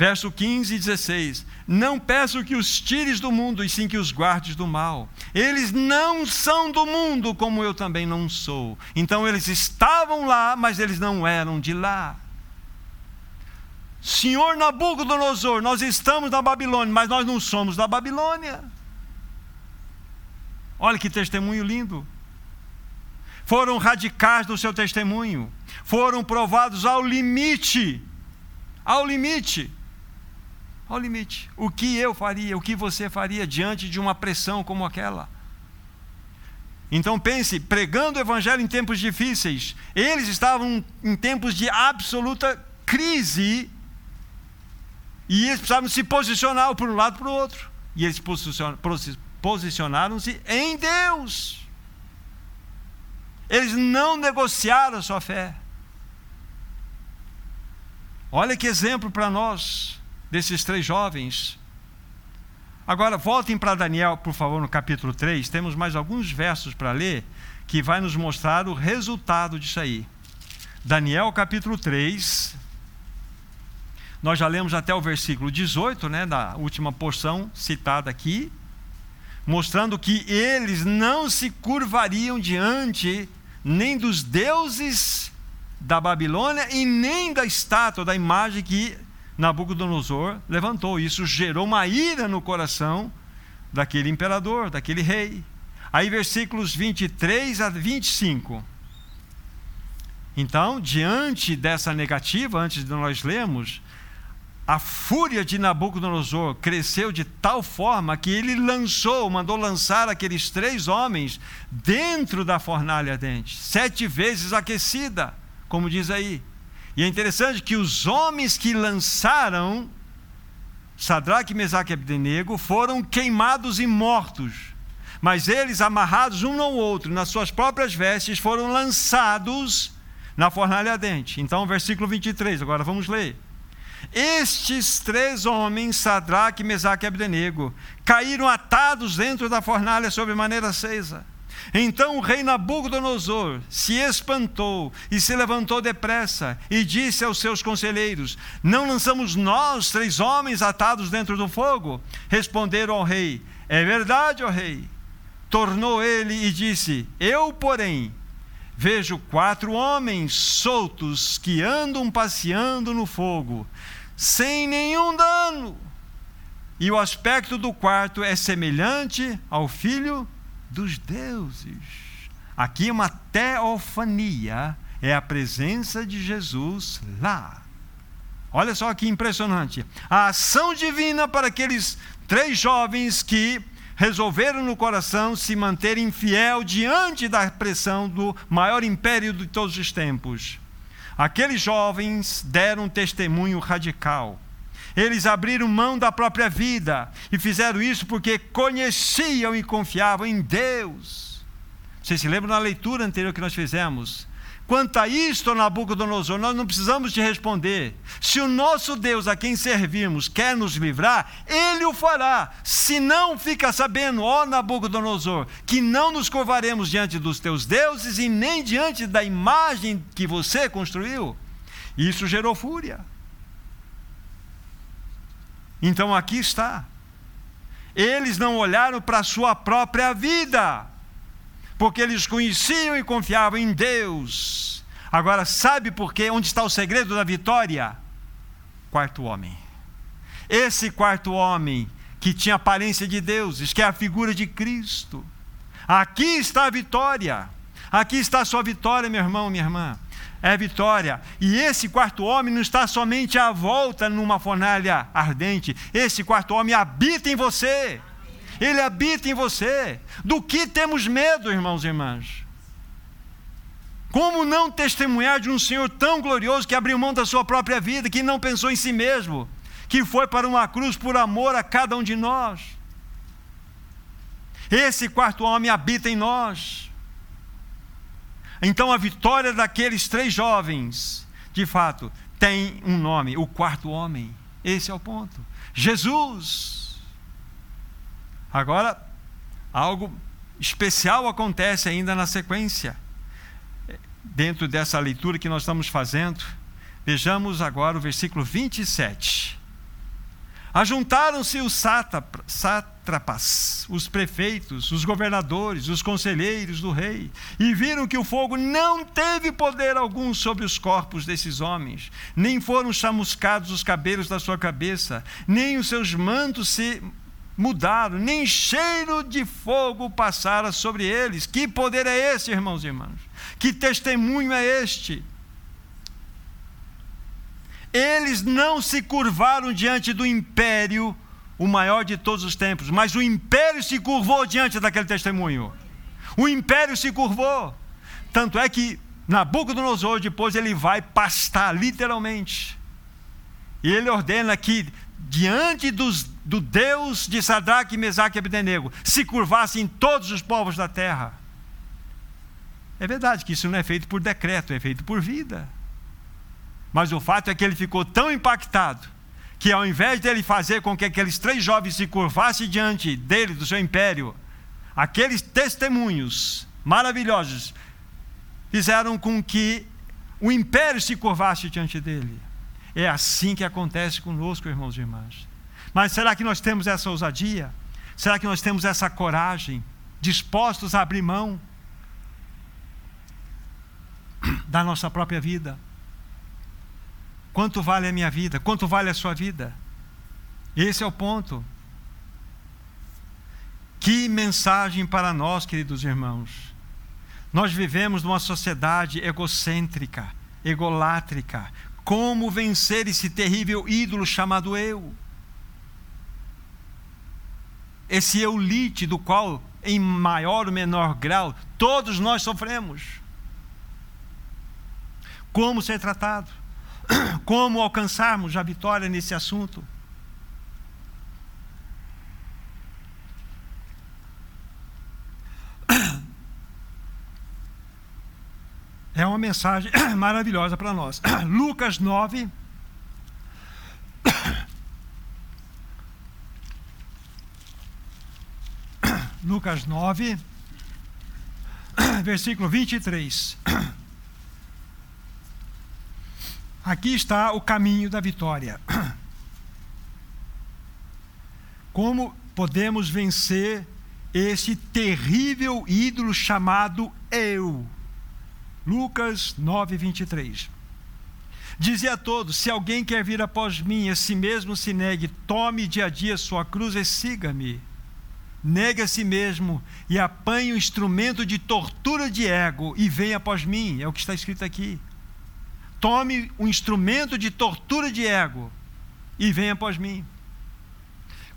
S1: Verso 15 e 16: Não peço que os tires do mundo, e sim que os guardes do mal. Eles não são do mundo, como eu também não sou. Então eles estavam lá, mas eles não eram de lá. Senhor Nabucodonosor, nós estamos na Babilônia, mas nós não somos da Babilônia. Olha que testemunho lindo. Foram radicais no seu testemunho, foram provados ao limite. Ao limite ao limite. O que eu faria, o que você faria diante de uma pressão como aquela? Então pense, pregando o evangelho em tempos difíceis, eles estavam em tempos de absoluta crise e eles precisavam se posicionar por um lado para o outro. E eles posicionaram-se em Deus. Eles não negociaram a sua fé. Olha que exemplo para nós desses três jovens. Agora, voltem para Daniel, por favor, no capítulo 3. Temos mais alguns versos para ler que vai nos mostrar o resultado disso aí. Daniel, capítulo 3. Nós já lemos até o versículo 18, né, da última porção citada aqui, mostrando que eles não se curvariam diante nem dos deuses da Babilônia e nem da estátua, da imagem que Nabucodonosor levantou. Isso gerou uma ira no coração daquele imperador, daquele rei. Aí, versículos 23 a 25. Então, diante dessa negativa, antes de nós lermos, a fúria de Nabucodonosor cresceu de tal forma que ele lançou, mandou lançar aqueles três homens dentro da fornalha ardente, sete vezes aquecida, como diz aí. E é interessante que os homens que lançaram Sadraque, Mesaque e Abdenego foram queimados e mortos. Mas eles, amarrados um ao outro, nas suas próprias vestes, foram lançados na fornalha ardente. Então, versículo 23, agora vamos ler. Estes três homens, Sadraque, Mesaque e Abdenego, caíram atados dentro da fornalha sob maneira acesa. Então o rei Nabucodonosor se espantou e se levantou depressa e disse aos seus conselheiros: Não lançamos nós três homens atados dentro do fogo? Responderam ao rei: É verdade, ó rei. Tornou ele e disse: Eu, porém, vejo quatro homens soltos que andam passeando no fogo, sem nenhum dano. E o aspecto do quarto é semelhante ao filho dos deuses. Aqui uma teofania é a presença de Jesus lá. Olha só que impressionante. A ação divina para aqueles três jovens que resolveram no coração se manterem fiel diante da pressão do maior império de todos os tempos. Aqueles jovens deram um testemunho radical eles abriram mão da própria vida e fizeram isso porque conheciam e confiavam em Deus. Vocês se lembram na leitura anterior que nós fizemos? Quanto a isto, Nabucodonosor, nós não precisamos te responder. Se o nosso Deus a quem servimos quer nos livrar, ele o fará. Se não, fica sabendo, ó Nabucodonosor, que não nos curvaremos diante dos teus deuses e nem diante da imagem que você construiu. Isso gerou fúria. Então aqui está. Eles não olharam para a sua própria vida, porque eles conheciam e confiavam em Deus. Agora, sabe por quê? Onde está o segredo da vitória? Quarto homem. Esse quarto homem que tinha aparência de deuses, que é a figura de Cristo. Aqui está a vitória. Aqui está a sua vitória, meu irmão, minha irmã. É vitória. E esse quarto homem não está somente à volta numa fornalha ardente. Esse quarto homem habita em você. Ele habita em você. Do que temos medo, irmãos e irmãs? Como não testemunhar de um Senhor tão glorioso que abriu mão da sua própria vida, que não pensou em si mesmo, que foi para uma cruz por amor a cada um de nós? Esse quarto homem habita em nós. Então a vitória daqueles três jovens, de fato, tem um nome, o quarto homem. Esse é o ponto. Jesus. Agora, algo especial acontece ainda na sequência, dentro dessa leitura que nós estamos fazendo. Vejamos agora o versículo 27. Ajuntaram-se os sátrapas, os prefeitos, os governadores, os conselheiros do rei, e viram que o fogo não teve poder algum sobre os corpos desses homens, nem foram chamuscados os cabelos da sua cabeça, nem os seus mantos se mudaram, nem cheiro de fogo passara sobre eles. Que poder é esse, irmãos e irmãs? Que testemunho é este? Eles não se curvaram diante do império, o maior de todos os tempos, mas o império se curvou diante daquele testemunho. O império se curvou. Tanto é que Nabucodonosor depois ele vai pastar literalmente. E ele ordena que diante dos, do Deus de Sadraque, Mesaque e Abdenego, se curvassem todos os povos da terra. É verdade que isso não é feito por decreto, é feito por vida. Mas o fato é que ele ficou tão impactado que ao invés dele fazer com que aqueles três jovens se curvassem diante dele, do seu império, aqueles testemunhos maravilhosos fizeram com que o império se curvasse diante dele. É assim que acontece conosco, irmãos e irmãs. Mas será que nós temos essa ousadia? Será que nós temos essa coragem, dispostos a abrir mão da nossa própria vida? Quanto vale a minha vida? Quanto vale a sua vida? Esse é o ponto. Que mensagem para nós, queridos irmãos. Nós vivemos numa sociedade egocêntrica, egolátrica, como vencer esse terrível ídolo chamado eu? Esse eulite do qual, em maior ou menor grau, todos nós sofremos. Como ser tratado? Como alcançarmos a vitória nesse assunto? É uma mensagem maravilhosa para nós. Lucas 9. Lucas 9, versículo 23. Aqui está o caminho da vitória. Como podemos vencer esse terrível ídolo chamado eu? Lucas 9, 23. Dizia a todos: Se alguém quer vir após mim, a si mesmo se negue, tome dia a dia sua cruz e siga-me. Negue a si mesmo e apanhe o instrumento de tortura de ego e venha após mim. É o que está escrito aqui. Tome o instrumento de tortura de ego e venha após mim.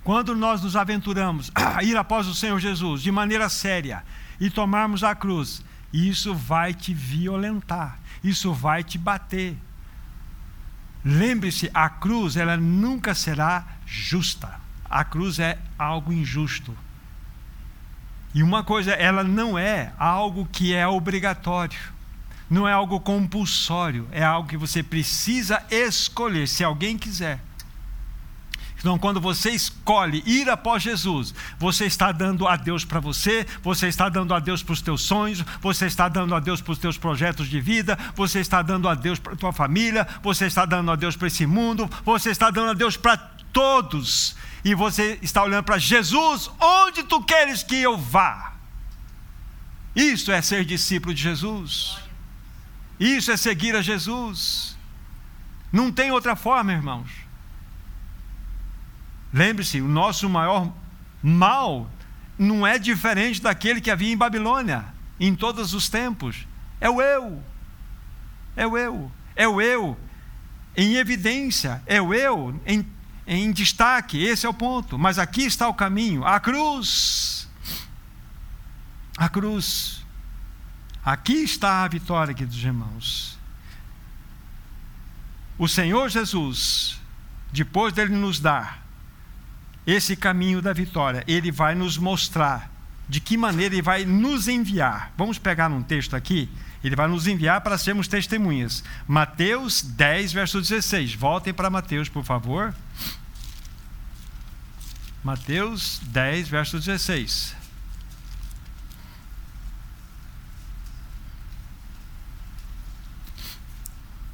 S1: Quando nós nos aventuramos a ir após o Senhor Jesus de maneira séria e tomarmos a cruz, isso vai te violentar, isso vai te bater. Lembre-se, a cruz ela nunca será justa. A cruz é algo injusto. E uma coisa, ela não é algo que é obrigatório. Não é algo compulsório, é algo que você precisa escolher, se alguém quiser. Então, quando você escolhe ir após Jesus, você está dando a Deus para você, você está dando a Deus para os teus sonhos, você está dando a Deus para os teus projetos de vida, você está dando a Deus para a tua família, você está dando a Deus para esse mundo, você está dando a Deus para todos. E você está olhando para Jesus, onde tu queres que eu vá? Isso é ser discípulo de Jesus. Isso é seguir a Jesus. Não tem outra forma, irmãos. Lembre-se, o nosso maior mal não é diferente daquele que havia em Babilônia, em todos os tempos. É o eu. É o eu. É o eu em evidência. É o eu em, em destaque. Esse é o ponto. Mas aqui está o caminho a cruz. A cruz. Aqui está a vitória, queridos irmãos. O Senhor Jesus, depois dele nos dar esse caminho da vitória, ele vai nos mostrar de que maneira ele vai nos enviar. Vamos pegar um texto aqui ele vai nos enviar para sermos testemunhas. Mateus 10, verso 16. Voltem para Mateus, por favor. Mateus 10, verso 16.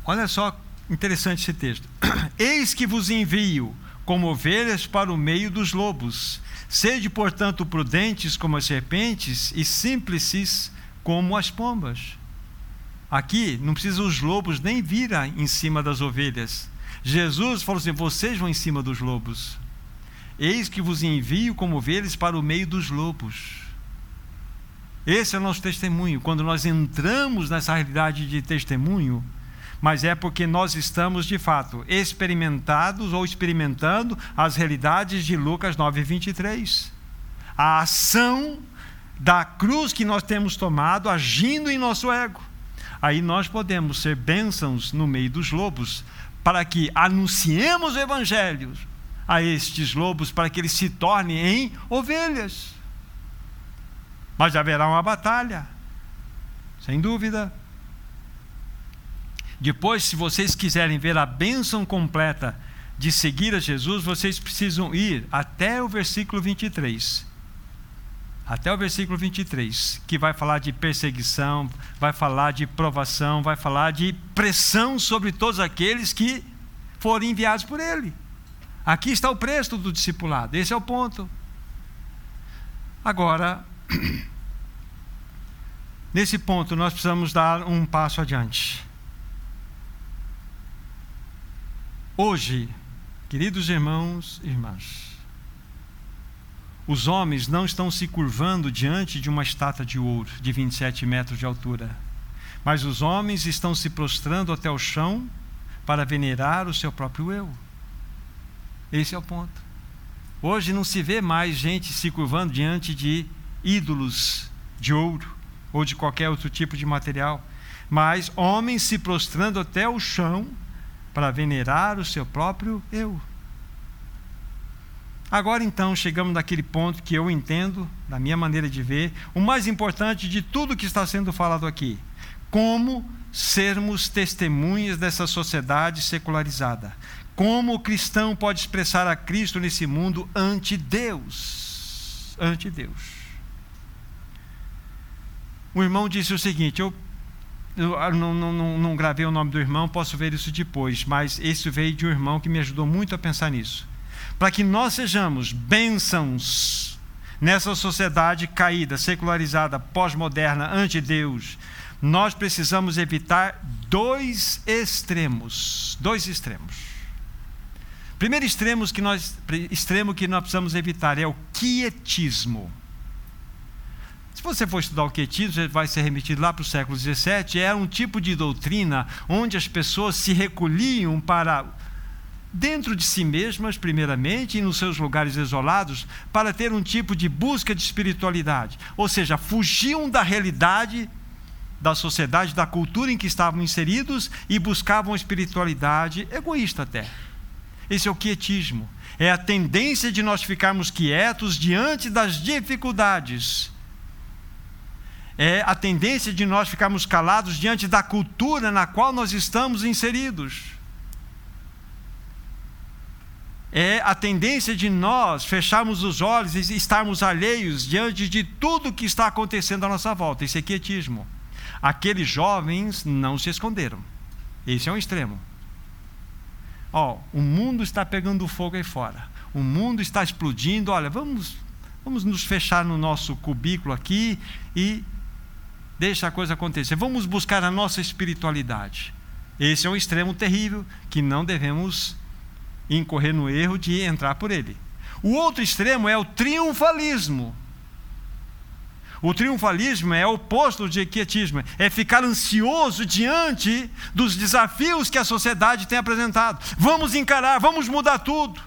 S1: Olha só, interessante esse texto. Eis que vos envio como ovelhas para o meio dos lobos. Sede, portanto, prudentes como as serpentes e simples como as pombas. Aqui não precisa os lobos nem vir em cima das ovelhas. Jesus falou assim: vocês vão em cima dos lobos. Eis que vos envio como ovelhas para o meio dos lobos. Esse é o nosso testemunho. Quando nós entramos nessa realidade de testemunho, mas é porque nós estamos de fato experimentados ou experimentando as realidades de Lucas 9, 23. A ação da cruz que nós temos tomado agindo em nosso ego aí nós podemos ser bênçãos no meio dos lobos, para que anunciemos o Evangelho a estes lobos, para que eles se tornem em ovelhas. Mas haverá uma batalha, sem dúvida. Depois, se vocês quiserem ver a bênção completa de seguir a Jesus, vocês precisam ir até o versículo 23 até o versículo 23, que vai falar de perseguição, vai falar de provação, vai falar de pressão sobre todos aqueles que forem enviados por ele. Aqui está o preço do discipulado, esse é o ponto. Agora, nesse ponto, nós precisamos dar um passo adiante. Hoje, queridos irmãos e irmãs, os homens não estão se curvando diante de uma estátua de ouro de 27 metros de altura, mas os homens estão se prostrando até o chão para venerar o seu próprio eu. Esse é o ponto. Hoje não se vê mais gente se curvando diante de ídolos de ouro ou de qualquer outro tipo de material, mas homens se prostrando até o chão para venerar o seu próprio eu. Agora então chegamos naquele ponto que eu entendo, da minha maneira de ver, o mais importante de tudo que está sendo falado aqui: como sermos testemunhas dessa sociedade secularizada. Como o cristão pode expressar a Cristo nesse mundo ante Deus? Ante Deus. O irmão disse o seguinte: eu, eu não, não, não gravei o nome do irmão, posso ver isso depois, mas esse veio de um irmão que me ajudou muito a pensar nisso para que nós sejamos bênçãos nessa sociedade caída, secularizada, pós-moderna, ante-Deus, nós precisamos evitar dois extremos. Dois extremos. Primeiro extremo que nós, extremo que nós precisamos evitar é o quietismo. Se você for estudar o quietismo, você vai ser remetido lá para o século XVII. Era um tipo de doutrina onde as pessoas se recolhiam para dentro de si mesmas, primeiramente, e nos seus lugares isolados, para ter um tipo de busca de espiritualidade. Ou seja, fugiam da realidade da sociedade, da cultura em que estavam inseridos e buscavam espiritualidade egoísta até. Esse é o quietismo. É a tendência de nós ficarmos quietos diante das dificuldades. É a tendência de nós ficarmos calados diante da cultura na qual nós estamos inseridos é a tendência de nós fecharmos os olhos e estarmos alheios diante de tudo que está acontecendo à nossa volta. Isso é quietismo. Aqueles jovens não se esconderam. Esse é um extremo. Ó, o mundo está pegando fogo aí fora. O mundo está explodindo. Olha, vamos, vamos nos fechar no nosso cubículo aqui e Deixa a coisa acontecer. Vamos buscar a nossa espiritualidade. Esse é um extremo terrível que não devemos incorrer no erro de entrar por ele. O outro extremo é o triunfalismo. O triunfalismo é o oposto de quietismo, é ficar ansioso diante dos desafios que a sociedade tem apresentado. Vamos encarar, vamos mudar tudo.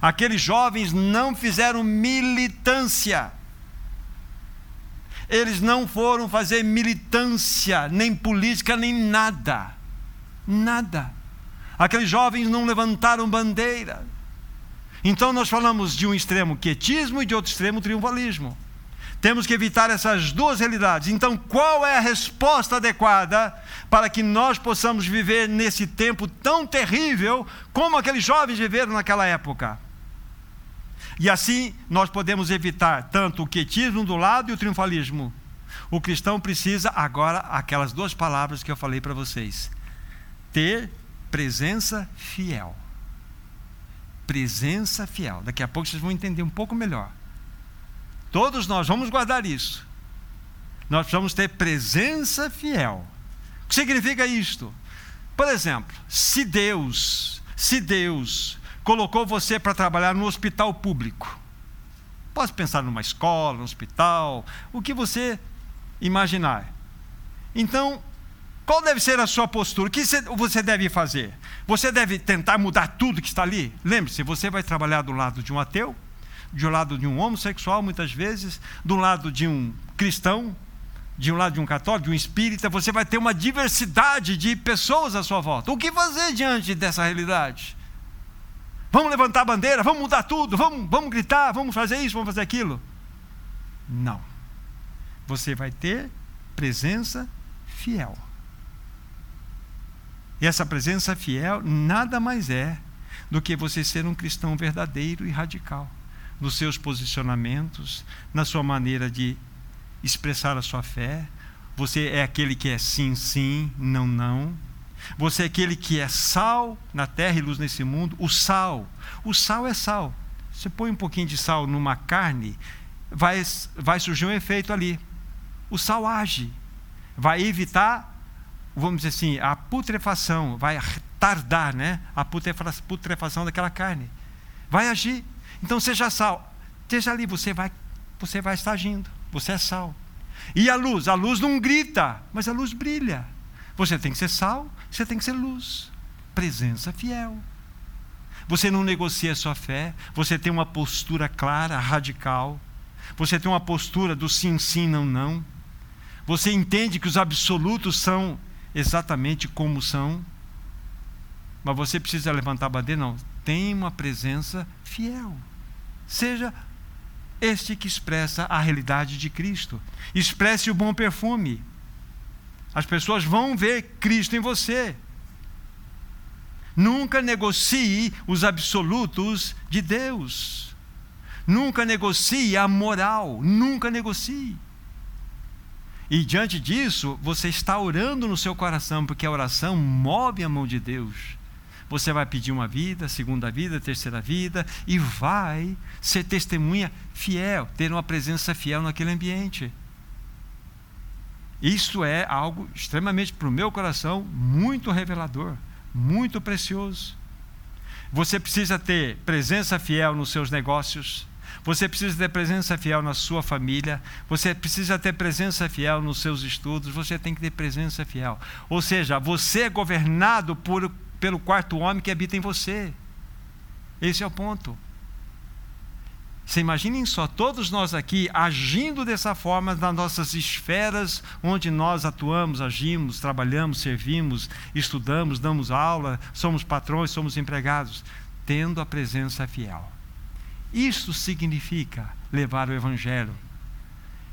S1: Aqueles jovens não fizeram militância. Eles não foram fazer militância, nem política, nem nada. Nada. Aqueles jovens não levantaram bandeira. Então nós falamos de um extremo quietismo e de outro extremo triunfalismo. Temos que evitar essas duas realidades. Então, qual é a resposta adequada para que nós possamos viver nesse tempo tão terrível como aqueles jovens viveram naquela época? E assim nós podemos evitar tanto o quietismo do lado e o triunfalismo. O cristão precisa agora aquelas duas palavras que eu falei para vocês: ter presença fiel. Presença fiel. Daqui a pouco vocês vão entender um pouco melhor. Todos nós vamos guardar isso. Nós precisamos ter presença fiel. O que significa isto? Por exemplo, se Deus, se Deus colocou você para trabalhar no hospital público, pode pensar numa escola, no hospital, o que você imaginar. Então, qual deve ser a sua postura? O que você deve fazer? Você deve tentar mudar tudo que está ali? Lembre-se, você vai trabalhar do lado de um ateu, do lado de um homossexual, muitas vezes, do lado de um cristão, de um lado de um católico, de um espírita, você vai ter uma diversidade de pessoas à sua volta. O que fazer diante dessa realidade? Vamos levantar a bandeira, vamos mudar tudo, vamos, vamos gritar, vamos fazer isso, vamos fazer aquilo. Não. Você vai ter presença fiel. E essa presença fiel nada mais é do que você ser um cristão verdadeiro e radical nos seus posicionamentos, na sua maneira de expressar a sua fé. Você é aquele que é sim, sim, não, não. Você é aquele que é sal na terra e luz nesse mundo. O sal, o sal é sal. Você põe um pouquinho de sal numa carne, vai, vai surgir um efeito ali. O sal age, vai evitar, vamos dizer assim, a putrefação, vai tardar né, a putrefação daquela carne. Vai agir. Então seja sal. Esteja ali, você vai, você vai estar agindo. Você é sal. E a luz? A luz não grita, mas a luz brilha. Você tem que ser sal, você tem que ser luz. Presença fiel. Você não negocia sua fé, você tem uma postura clara, radical. Você tem uma postura do sim, sim, não, não. Você entende que os absolutos são exatamente como são. Mas você precisa levantar a bandeira? Não. Tem uma presença fiel. Seja este que expressa a realidade de Cristo. Expresse o bom perfume. As pessoas vão ver Cristo em você. Nunca negocie os absolutos de Deus. Nunca negocie a moral. Nunca negocie. E diante disso, você está orando no seu coração, porque a oração move a mão de Deus. Você vai pedir uma vida, segunda vida, terceira vida, e vai ser testemunha fiel, ter uma presença fiel naquele ambiente. Isso é algo extremamente, para o meu coração, muito revelador, muito precioso. Você precisa ter presença fiel nos seus negócios, você precisa ter presença fiel na sua família, você precisa ter presença fiel nos seus estudos, você tem que ter presença fiel. Ou seja, você é governado por pelo quarto homem que habita em você. Esse é o ponto. Você imaginem só, todos nós aqui agindo dessa forma nas nossas esferas onde nós atuamos, agimos, trabalhamos, servimos, estudamos, damos aula, somos patrões, somos empregados, tendo a presença fiel. Isso significa levar o Evangelho.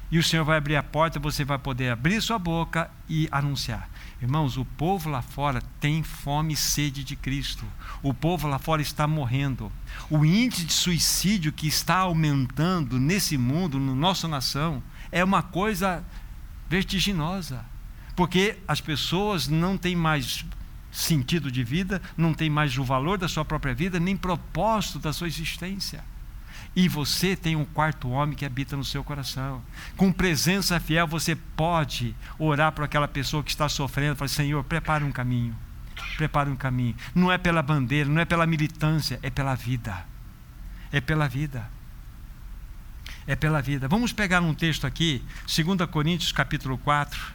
S1: E o Senhor vai abrir a porta, você vai poder abrir sua boca e anunciar. Irmãos, o povo lá fora tem fome e sede de Cristo. O povo lá fora está morrendo. O índice de suicídio que está aumentando nesse mundo, na nossa nação, é uma coisa vertiginosa. Porque as pessoas não têm mais sentido de vida, não têm mais o valor da sua própria vida, nem propósito da sua existência. E você tem um quarto homem que habita no seu coração. Com presença fiel, você pode orar por aquela pessoa que está sofrendo. Falar, Senhor, prepare um caminho. Prepare um caminho. Não é pela bandeira, não é pela militância, é pela vida. É pela vida. É pela vida. Vamos pegar um texto aqui, 2 Coríntios capítulo 4.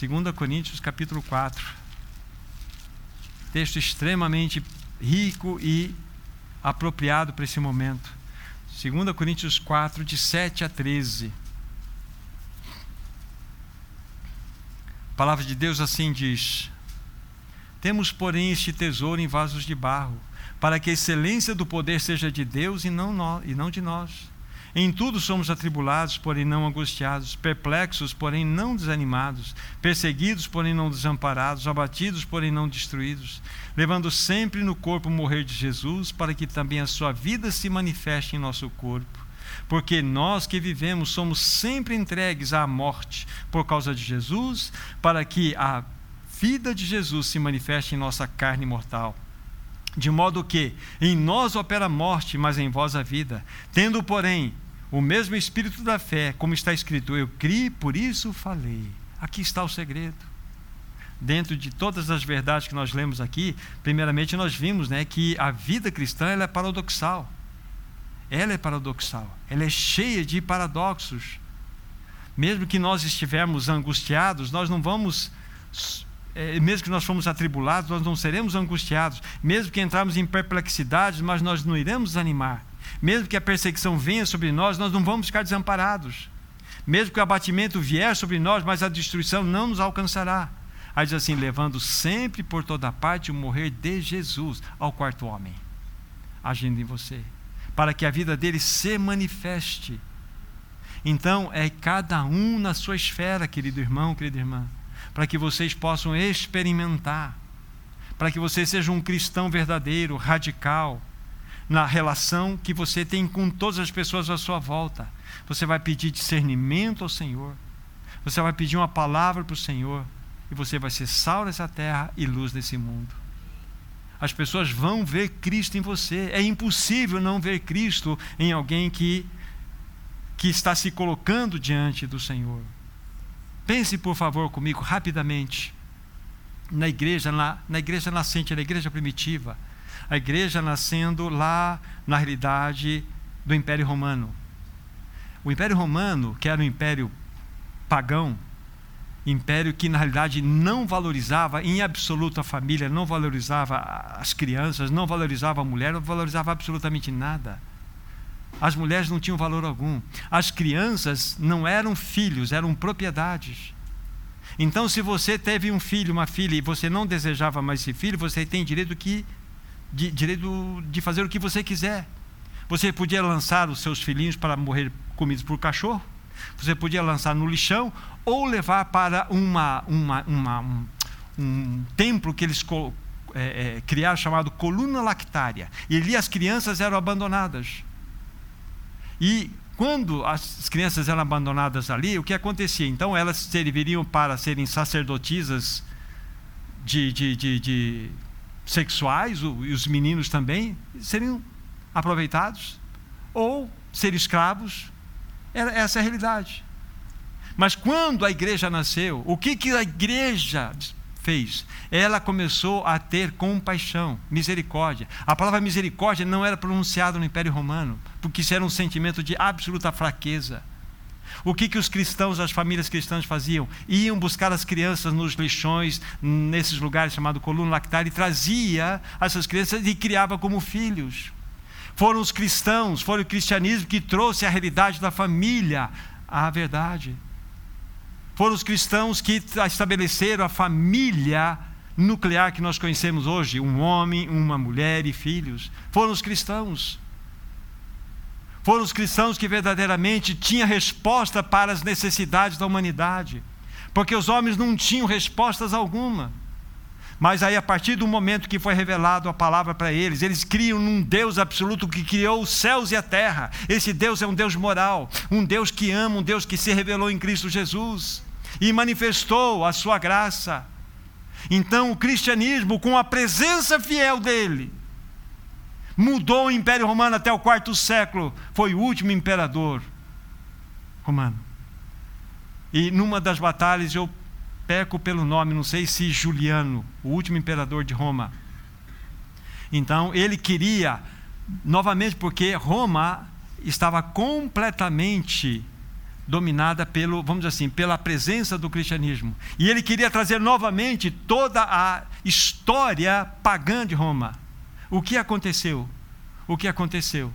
S1: 2 Coríntios capítulo 4. Texto extremamente rico e apropriado para esse momento. 2 Coríntios 4, de 7 a 13. A palavra de Deus assim diz: Temos, porém, este tesouro em vasos de barro, para que a excelência do poder seja de Deus e não, e não de nós. Em tudo somos atribulados, porém não angustiados, perplexos, porém não desanimados, perseguidos, porém não desamparados, abatidos, porém não destruídos, levando sempre no corpo o morrer de Jesus, para que também a sua vida se manifeste em nosso corpo. Porque nós que vivemos somos sempre entregues à morte por causa de Jesus, para que a vida de Jesus se manifeste em nossa carne mortal. De modo que em nós opera a morte, mas em vós a vida. Tendo, porém, o mesmo espírito da fé, como está escrito, eu criei, por isso falei. Aqui está o segredo. Dentro de todas as verdades que nós lemos aqui, primeiramente nós vimos né, que a vida cristã ela é paradoxal. Ela é paradoxal. Ela é cheia de paradoxos. Mesmo que nós estivermos angustiados, nós não vamos é, mesmo que nós fomos atribulados, nós não seremos angustiados. Mesmo que entrarmos em perplexidades, mas nós não iremos desanimar. Mesmo que a perseguição venha sobre nós, nós não vamos ficar desamparados. Mesmo que o abatimento vier sobre nós, mas a destruição não nos alcançará. Aí diz assim: levando sempre por toda parte o morrer de Jesus ao quarto homem, agindo em você, para que a vida dele se manifeste. Então, é cada um na sua esfera, querido irmão, querida irmã para que vocês possam experimentar, para que você seja um cristão verdadeiro, radical, na relação que você tem com todas as pessoas à sua volta. Você vai pedir discernimento ao Senhor, você vai pedir uma palavra para o Senhor, e você vai ser sal nessa terra e luz nesse mundo. As pessoas vão ver Cristo em você. É impossível não ver Cristo em alguém que, que está se colocando diante do Senhor. Pense, por favor, comigo, rapidamente, na igreja, na, na igreja nascente, na igreja primitiva. A igreja nascendo lá, na realidade, do Império Romano. O Império Romano, que era um império pagão, império que na realidade não valorizava em absoluto a família, não valorizava as crianças, não valorizava a mulher, não valorizava absolutamente nada. As mulheres não tinham valor algum. As crianças não eram filhos, eram propriedades. Então, se você teve um filho, uma filha, e você não desejava mais esse filho, você tem direito, que, de, direito de fazer o que você quiser. Você podia lançar os seus filhinhos para morrer comidos por cachorro, você podia lançar no lixão, ou levar para uma, uma, uma um, um, templo que eles é, é, criaram chamado coluna lactária. E ali as crianças eram abandonadas. E quando as crianças eram abandonadas ali, o que acontecia? Então elas serviriam para serem sacerdotisas de, de, de, de sexuais, e os meninos também seriam aproveitados, ou ser escravos. Era essa é a realidade. Mas quando a igreja nasceu, o que, que a igreja fez? Ela começou a ter compaixão, misericórdia. A palavra misericórdia não era pronunciada no Império Romano, porque isso era um sentimento de absoluta fraqueza. O que, que os cristãos, as famílias cristãs faziam? Iam buscar as crianças nos lixões, nesses lugares chamados coluna lactária, e trazia essas crianças e criava como filhos. Foram os cristãos, foi o cristianismo que trouxe a realidade da família, a verdade. Foram os cristãos que estabeleceram a família nuclear que nós conhecemos hoje: um homem, uma mulher e filhos. Foram os cristãos. Foram os cristãos que verdadeiramente tinham resposta para as necessidades da humanidade. Porque os homens não tinham respostas alguma. Mas aí, a partir do momento que foi revelado a palavra para eles, eles criam num Deus absoluto que criou os céus e a terra. Esse Deus é um Deus moral, um Deus que ama, um Deus que se revelou em Cristo Jesus e manifestou a sua graça. Então, o cristianismo, com a presença fiel dele, mudou o Império Romano até o quarto século, foi o último imperador romano. E numa das batalhas eu peco pelo nome, não sei se Juliano, o último imperador de Roma. Então ele queria, novamente, porque Roma estava completamente dominada pelo, vamos dizer assim, pela presença do cristianismo. E ele queria trazer novamente toda a história pagã de Roma. O que aconteceu? O que aconteceu?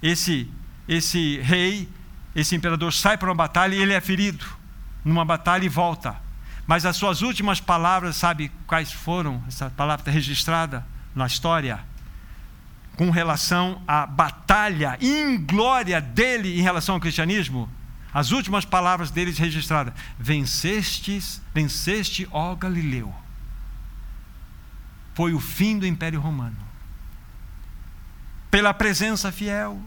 S1: Esse esse rei, esse imperador sai para uma batalha e ele é ferido numa batalha e volta. Mas as suas últimas palavras, sabe quais foram? Essa palavra está registrada na história com relação à batalha inglória dele em relação ao cristianismo. As últimas palavras deles registradas: Vencestes, venceste, ó Galileu. Foi o fim do Império Romano. Pela presença fiel.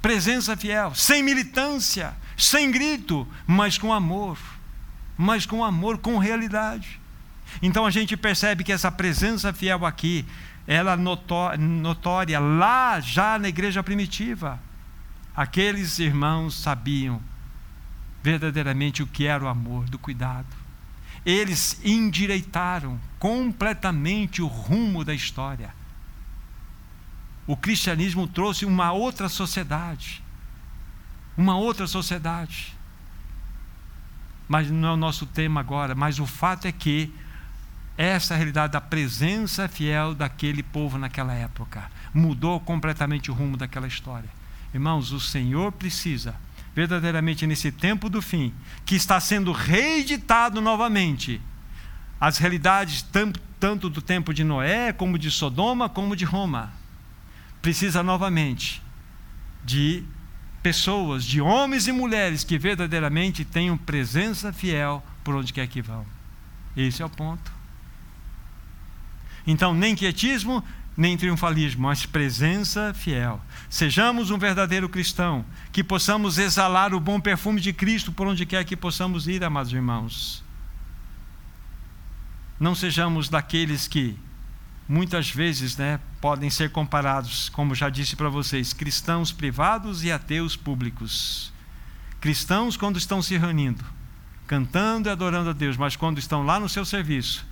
S1: Presença fiel, sem militância, sem grito, mas com amor. Mas com amor, com realidade. Então a gente percebe que essa presença fiel aqui, ela notória lá já na igreja primitiva Aqueles irmãos sabiam verdadeiramente o que era o amor, do cuidado. Eles endireitaram completamente o rumo da história. O cristianismo trouxe uma outra sociedade. Uma outra sociedade. Mas não é o nosso tema agora, mas o fato é que essa realidade da presença fiel daquele povo naquela época mudou completamente o rumo daquela história. Irmãos, o Senhor precisa, verdadeiramente nesse tempo do fim, que está sendo reeditado novamente, as realidades tanto, do tempo de Noé, como de Sodoma, como de Roma. Precisa novamente de pessoas, de homens e mulheres que verdadeiramente tenham presença fiel por onde quer que vão. Esse é o ponto. Então, nem quietismo, nem triunfalismo, mas presença fiel. Sejamos um verdadeiro cristão, que possamos exalar o bom perfume de Cristo por onde quer que possamos ir, amados irmãos. Não sejamos daqueles que muitas vezes né, podem ser comparados, como já disse para vocês, cristãos privados e ateus públicos. Cristãos quando estão se reunindo, cantando e adorando a Deus, mas quando estão lá no seu serviço,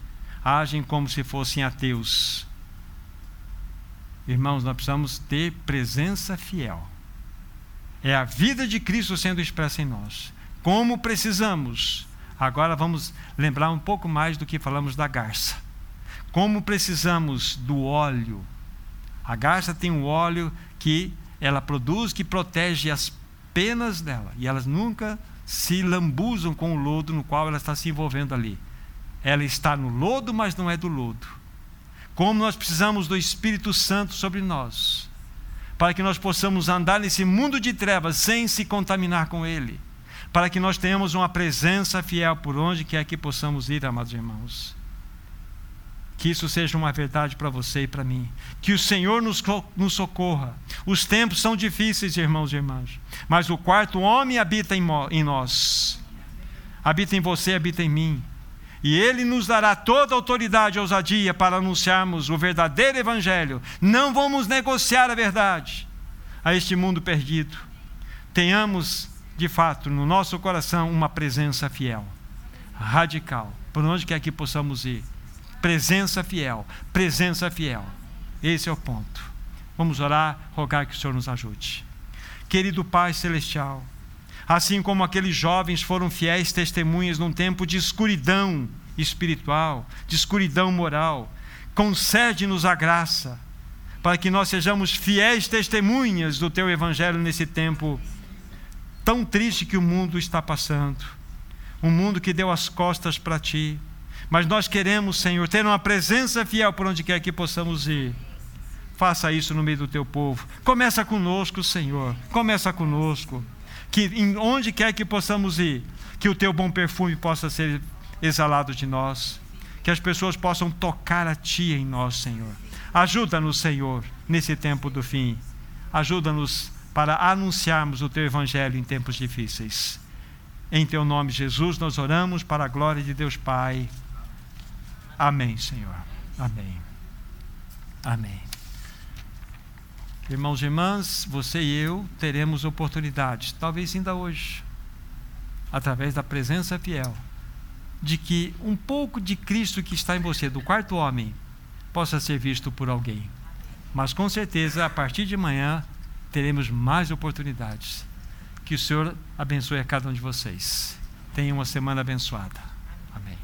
S1: agem como se fossem ateus Irmãos, nós precisamos ter presença fiel. É a vida de Cristo sendo expressa em nós. Como precisamos. Agora vamos lembrar um pouco mais do que falamos da garça. Como precisamos do óleo. A garça tem um óleo que ela produz que protege as penas dela e elas nunca se lambuzam com o lodo no qual ela está se envolvendo ali. Ela está no lodo, mas não é do lodo como nós precisamos do Espírito Santo sobre nós, para que nós possamos andar nesse mundo de trevas sem se contaminar com ele, para que nós tenhamos uma presença fiel por onde quer que possamos ir, amados irmãos. Que isso seja uma verdade para você e para mim. Que o Senhor nos, nos socorra. Os tempos são difíceis, irmãos e irmãs. Mas o quarto homem habita em, em nós. Habita em você, habita em mim e Ele nos dará toda a autoridade e ousadia para anunciarmos o verdadeiro Evangelho. Não vamos negociar a verdade a este mundo perdido. Tenhamos, de fato, no nosso coração uma presença fiel, radical, por onde quer que possamos ir. Presença fiel, presença fiel. Esse é o ponto. Vamos orar, rogar que o Senhor nos ajude. Querido Pai Celestial, assim como aqueles jovens foram fiéis testemunhas num tempo de escuridão espiritual, de escuridão moral. Concede-nos a graça para que nós sejamos fiéis testemunhas do teu evangelho nesse tempo tão triste que o mundo está passando. Um mundo que deu as costas para ti. Mas nós queremos, Senhor, ter uma presença fiel por onde quer que possamos ir. Faça isso no meio do teu povo. Começa conosco, Senhor. Começa conosco que em onde quer que possamos ir, que o teu bom perfume possa ser exalado de nós, que as pessoas possam tocar a ti em nós, Senhor. Ajuda-nos, Senhor, nesse tempo do fim. Ajuda-nos para anunciarmos o teu evangelho em tempos difíceis. Em teu nome, Jesus, nós oramos para a glória de Deus Pai. Amém, Senhor. Amém. Amém. Irmãos e irmãs, você e eu teremos oportunidades, talvez ainda hoje, através da presença fiel, de que um pouco de Cristo que está em você, do quarto homem, possa ser visto por alguém. Mas com certeza, a partir de manhã, teremos mais oportunidades. Que o Senhor abençoe a cada um de vocês. Tenha uma semana abençoada. Amém.